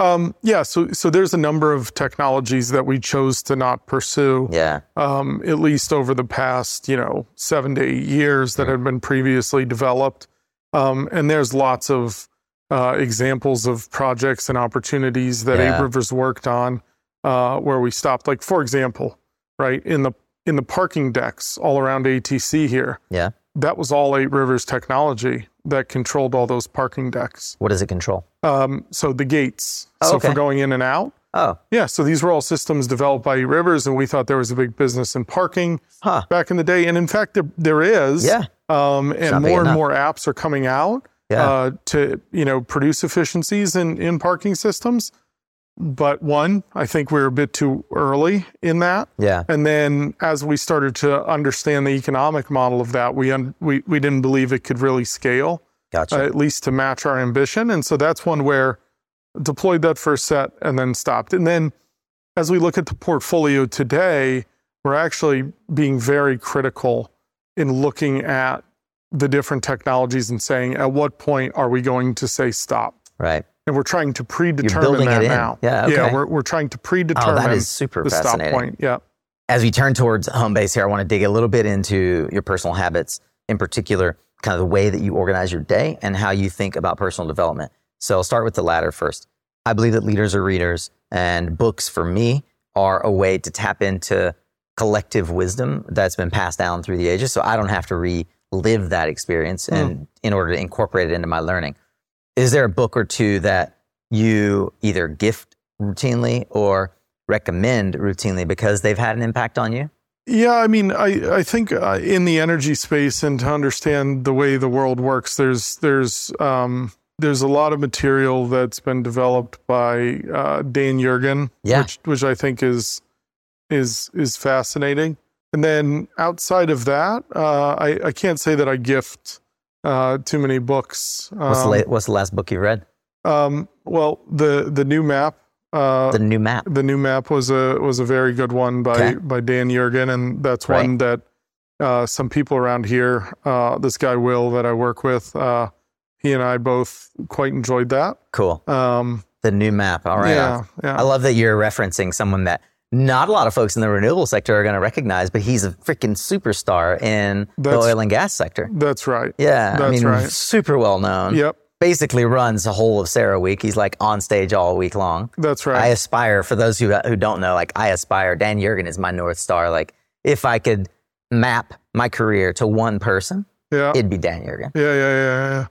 Um, yeah. So, so there's a number of technologies that we chose to not pursue. Yeah. Um, at least over the past, you know, seven to eight years that had been previously developed. Um, and there's lots of uh, examples of projects and opportunities that Yeah. Rivers worked on uh, where we stopped. Like, for example, right in the in the parking decks all around ATC here, Yeah. That was all Eight Rivers technology that controlled all those parking decks. What does it control? Um, so the gates, Oh, so okay. for going in and out. Oh, Yeah, so these were all systems developed by Eight Rivers, and we thought there was a big business in parking huh. back in the day. And in fact, there, there is. Yeah. Um, and more and more apps are coming out Yeah. uh, to you know produce efficiencies in in parking systems. But one, I think we're a bit too early in that. Yeah. And then as we started to understand the economic model of that, we un- we we didn't believe it could really scale, Gotcha. uh, at least to match our ambition. And so that's one where deployed that first set and then stopped. And then as we look at the portfolio today, we're actually being very critical in looking at the different technologies and saying at what point are we going to say stop? right. And we're trying to predetermine that now. Yeah, yeah, we're, we're trying to predetermine Oh, is super the stop point. Yeah. As we turn towards home base here, I want to dig a little bit into your personal habits, in particular, kind of the way that you organize your day and how you think about personal development. So I'll start with the latter first. I believe that leaders are readers, and books for me are a way to tap into collective wisdom that's been passed down through the ages. So I don't have to relive that experience hmm. and in order to incorporate it into my learning. Is there a book or two that you either gift routinely or recommend routinely because they've had an impact on you? Yeah, I mean, I I think uh, in the energy space and to understand the way the world works, there's there's um, there's a lot of material that's been developed by uh, Dan Yergin, Yeah. which which I think is is is fascinating. And then outside of that, uh, I I can't say that I gift uh, too many books. What's, the Um, la- what's the last book you read? um, well, the the new map. Uh, The new map. the new map was a was a very good one by Okay. by Dan Yergin, and that's Right. one that uh, some people around here, uh, this guy Will that I work with, uh, he and I both quite enjoyed that. Cool. Um, The new map. All right. Yeah, yeah, I love that you're referencing someone that not a lot of folks in the renewable sector are going to recognize, but he's a freaking superstar in the oil and gas sector. that's right. Yeah. I mean, right. super well known. Yep, Basically runs the whole of CERAWeek. He's like on stage all week long. that's right. I aspire, for those who, who don't know, like I aspire, Dan Yergin is my North Star. Like if I could map my career to one person, yeah, it'd be Dan Yergin. yeah, yeah, yeah, yeah,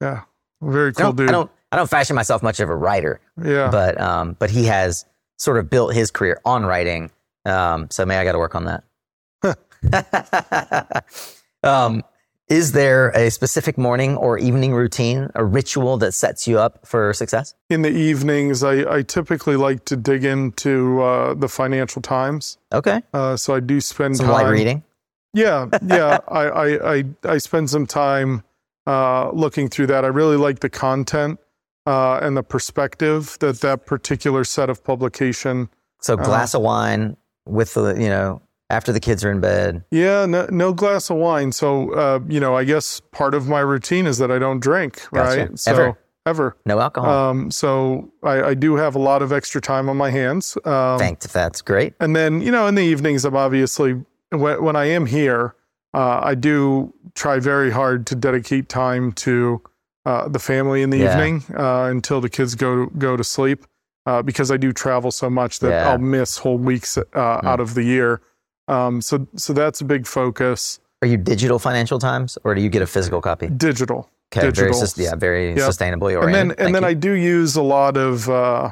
yeah. Very cool don't, dude. I don't, I don't fashion myself much of a writer, yeah, but, um, but he has sort of built his career on writing. Um, so maybe I got to work on that. um, is there a specific morning or evening routine, a ritual that sets you up for success? in the evenings, I, I typically like to dig into uh, the Financial Times. Okay. Uh, so I do spend Some time. light reading. Yeah, yeah. I, I, I, I spend some time uh, looking through that. I really like the content uh, and the perspective that that particular set of publication. So Uh-huh. glass of wine with the, you know, after the kids are in bed. Yeah, no, no glass of wine. So, uh, you know, I guess part of my routine is that I don't drink, Gotcha. right? So, Ever? Ever. No alcohol. Um, so I, I do have a lot of extra time on my hands. Um, Thanks. That's great. And then, you know, in the evenings, I'm obviously, when, when I am here, uh, I do try very hard to dedicate time to uh, the family in the Yeah. evening uh, until the kids go go to sleep, uh, because I do travel so much that Yeah. I'll miss whole weeks uh, out of the year. Um, so, so that's a big focus. Are you digital financial times or do you get a physical copy? Digital, Okay. Very, digital. sus- yeah, very Yep. sustainably and oriented. then and then you. I do use a lot of. Uh,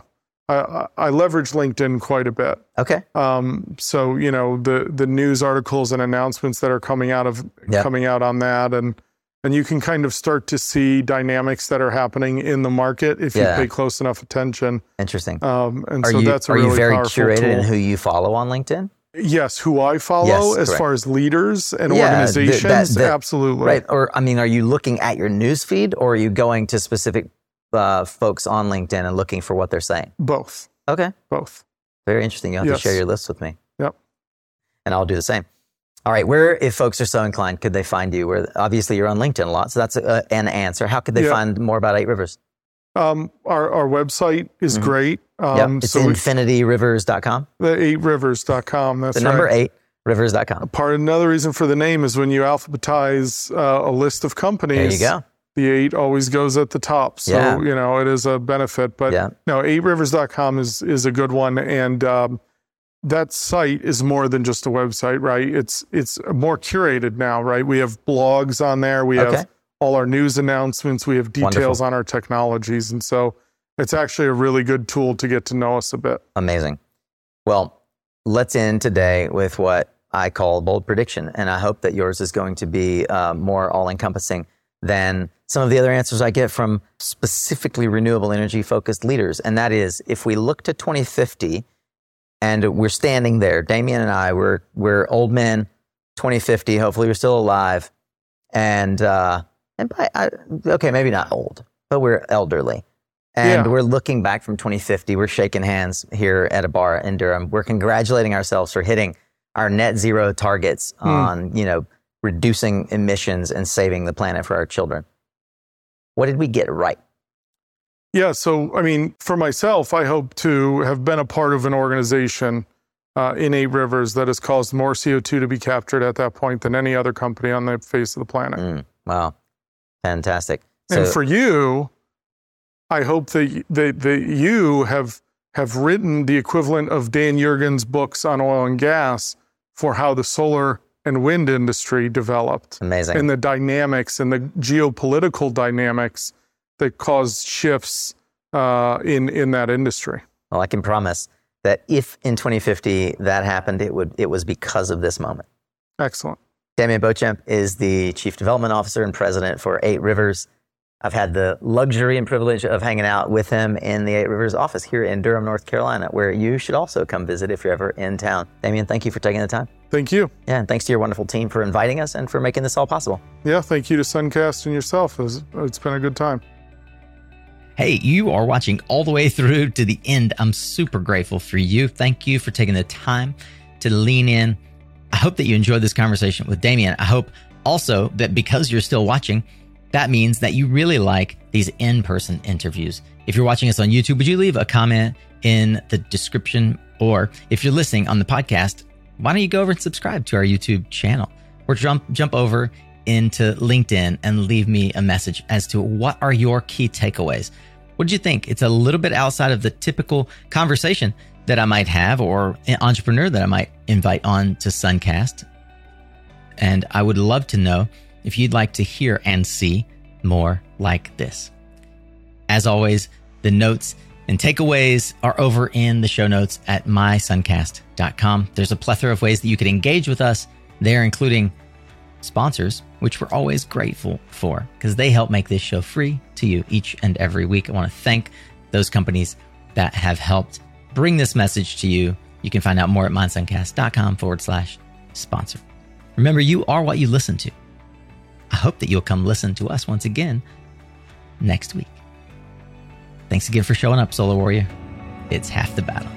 I, I I leverage LinkedIn quite a bit. okay. Um, so you know the the news articles and announcements that are coming out of Yep. coming out on that, and and you can kind of start to see dynamics that are happening in the market if Yeah. you pay close enough attention. Interesting. Um, and Are so you that's a are really you very curated tool. in who you follow on LinkedIn? yes, who I follow Yes, as correct. far as leaders and Yeah, th- that- organizations, absolutely. Right. Or I mean, are you looking at your news feed or are you going to specific uh, folks on LinkedIn and looking for what they're saying? Both, Okay. both. Very interesting. You'll have Yes. to share your list with me. Yep. And I'll do the same. All right, where, if folks are so inclined, could they find you? Where obviously you're on LinkedIn a lot, so that's a, an answer. How could they Yeah. find more about Eight Rivers? Um, our, our website is Mhm. great. Yep, Um, it's so infinityrivers.com. the eightrivers.com. That's The number right. eight, rivers.com. Part another reason for the name is when you alphabetize uh, a list of companies. There you go. The eight always goes at the top. So, Yeah. you know, it is a benefit. But Yeah. no, eightrivers.com is, is a good one. And um, that site is more than just a website, right? It's it's more curated now, right? We have blogs on there. We Okay. have all our news announcements. We have details Wonderful. on our technologies. And so it's actually a really good tool to get to know us a bit. Amazing. Well, let's end today with what I call bold prediction, and I hope that yours is going to be uh, more all encompassing than some of the other answers I get from specifically renewable energy focused leaders. And that is if we look to 2050 and we're standing there, Damian and I, we're, we're old men, 2050, hopefully we're still alive. And, uh, and by, I, okay, maybe not old, but we're elderly. And Yeah. we're looking back from 2050. We're shaking hands here at a bar in Durham. We're congratulating ourselves for hitting our net zero targets Hmm. on, you know, reducing emissions and saving the planet for our children. What did we get right? Yeah. So, I mean, for myself, I hope to have been a part of an organization uh, in Eight Rivers that has caused more CO2 to be captured at that point than any other company on the face of the planet. Mm, wow. Fantastic. and for you, I hope that, that, that you have, have written the equivalent of Dan Yergin's books on oil and gas for how the solar and wind industry developed amazing. and the dynamics and the geopolitical dynamics that caused shifts uh, in, in that industry. Well, I can promise that if in 2050 that happened, it would it was because of this moment. Excellent. Damian Beauchamp is the Chief Development Officer and President for Eight Rivers. I've had the luxury and privilege of hanging out with him in the Eight Rivers office here in Durham, North Carolina, where you should also come visit if you're ever in town. Damian, thank you for taking the time. Thank you. Yeah, and thanks to your wonderful team for inviting us and for making this all possible. Yeah, thank you to Suncast and yourself. It's, it's been a good time. Hey, you are watching all the way through to the end. I'm super grateful for you. Thank you for taking the time to lean in. I hope that you enjoyed this conversation with Damian. I hope also that because you're still watching, that means that you really like these in person interviews. If you're watching us on YouTube, would you leave a comment in the description? Or if you're listening on the podcast, why don't you go over and subscribe to our YouTube channel or jump, jump over into LinkedIn and leave me a message as to what are your key takeaways. What did you think? It's a little bit outside of the typical conversation that I might have or an entrepreneur that I might invite on to Suncast. And I would love to know if you'd like to hear and see more like this. As always, the notes and takeaways are over in the show notes at mysuncast.com. There's a plethora of ways that you could engage with us there, including sponsors, which we're always grateful for because they help make this show free to you each and every week. I want to thank those companies that have helped bring this message to you. You can find out more at mysuncast.com forward slash sponsor. Remember, you are what you listen to. I hope that you'll come listen to us once again next week. Thanks again for showing up, Solar Warrior. It's half the battle.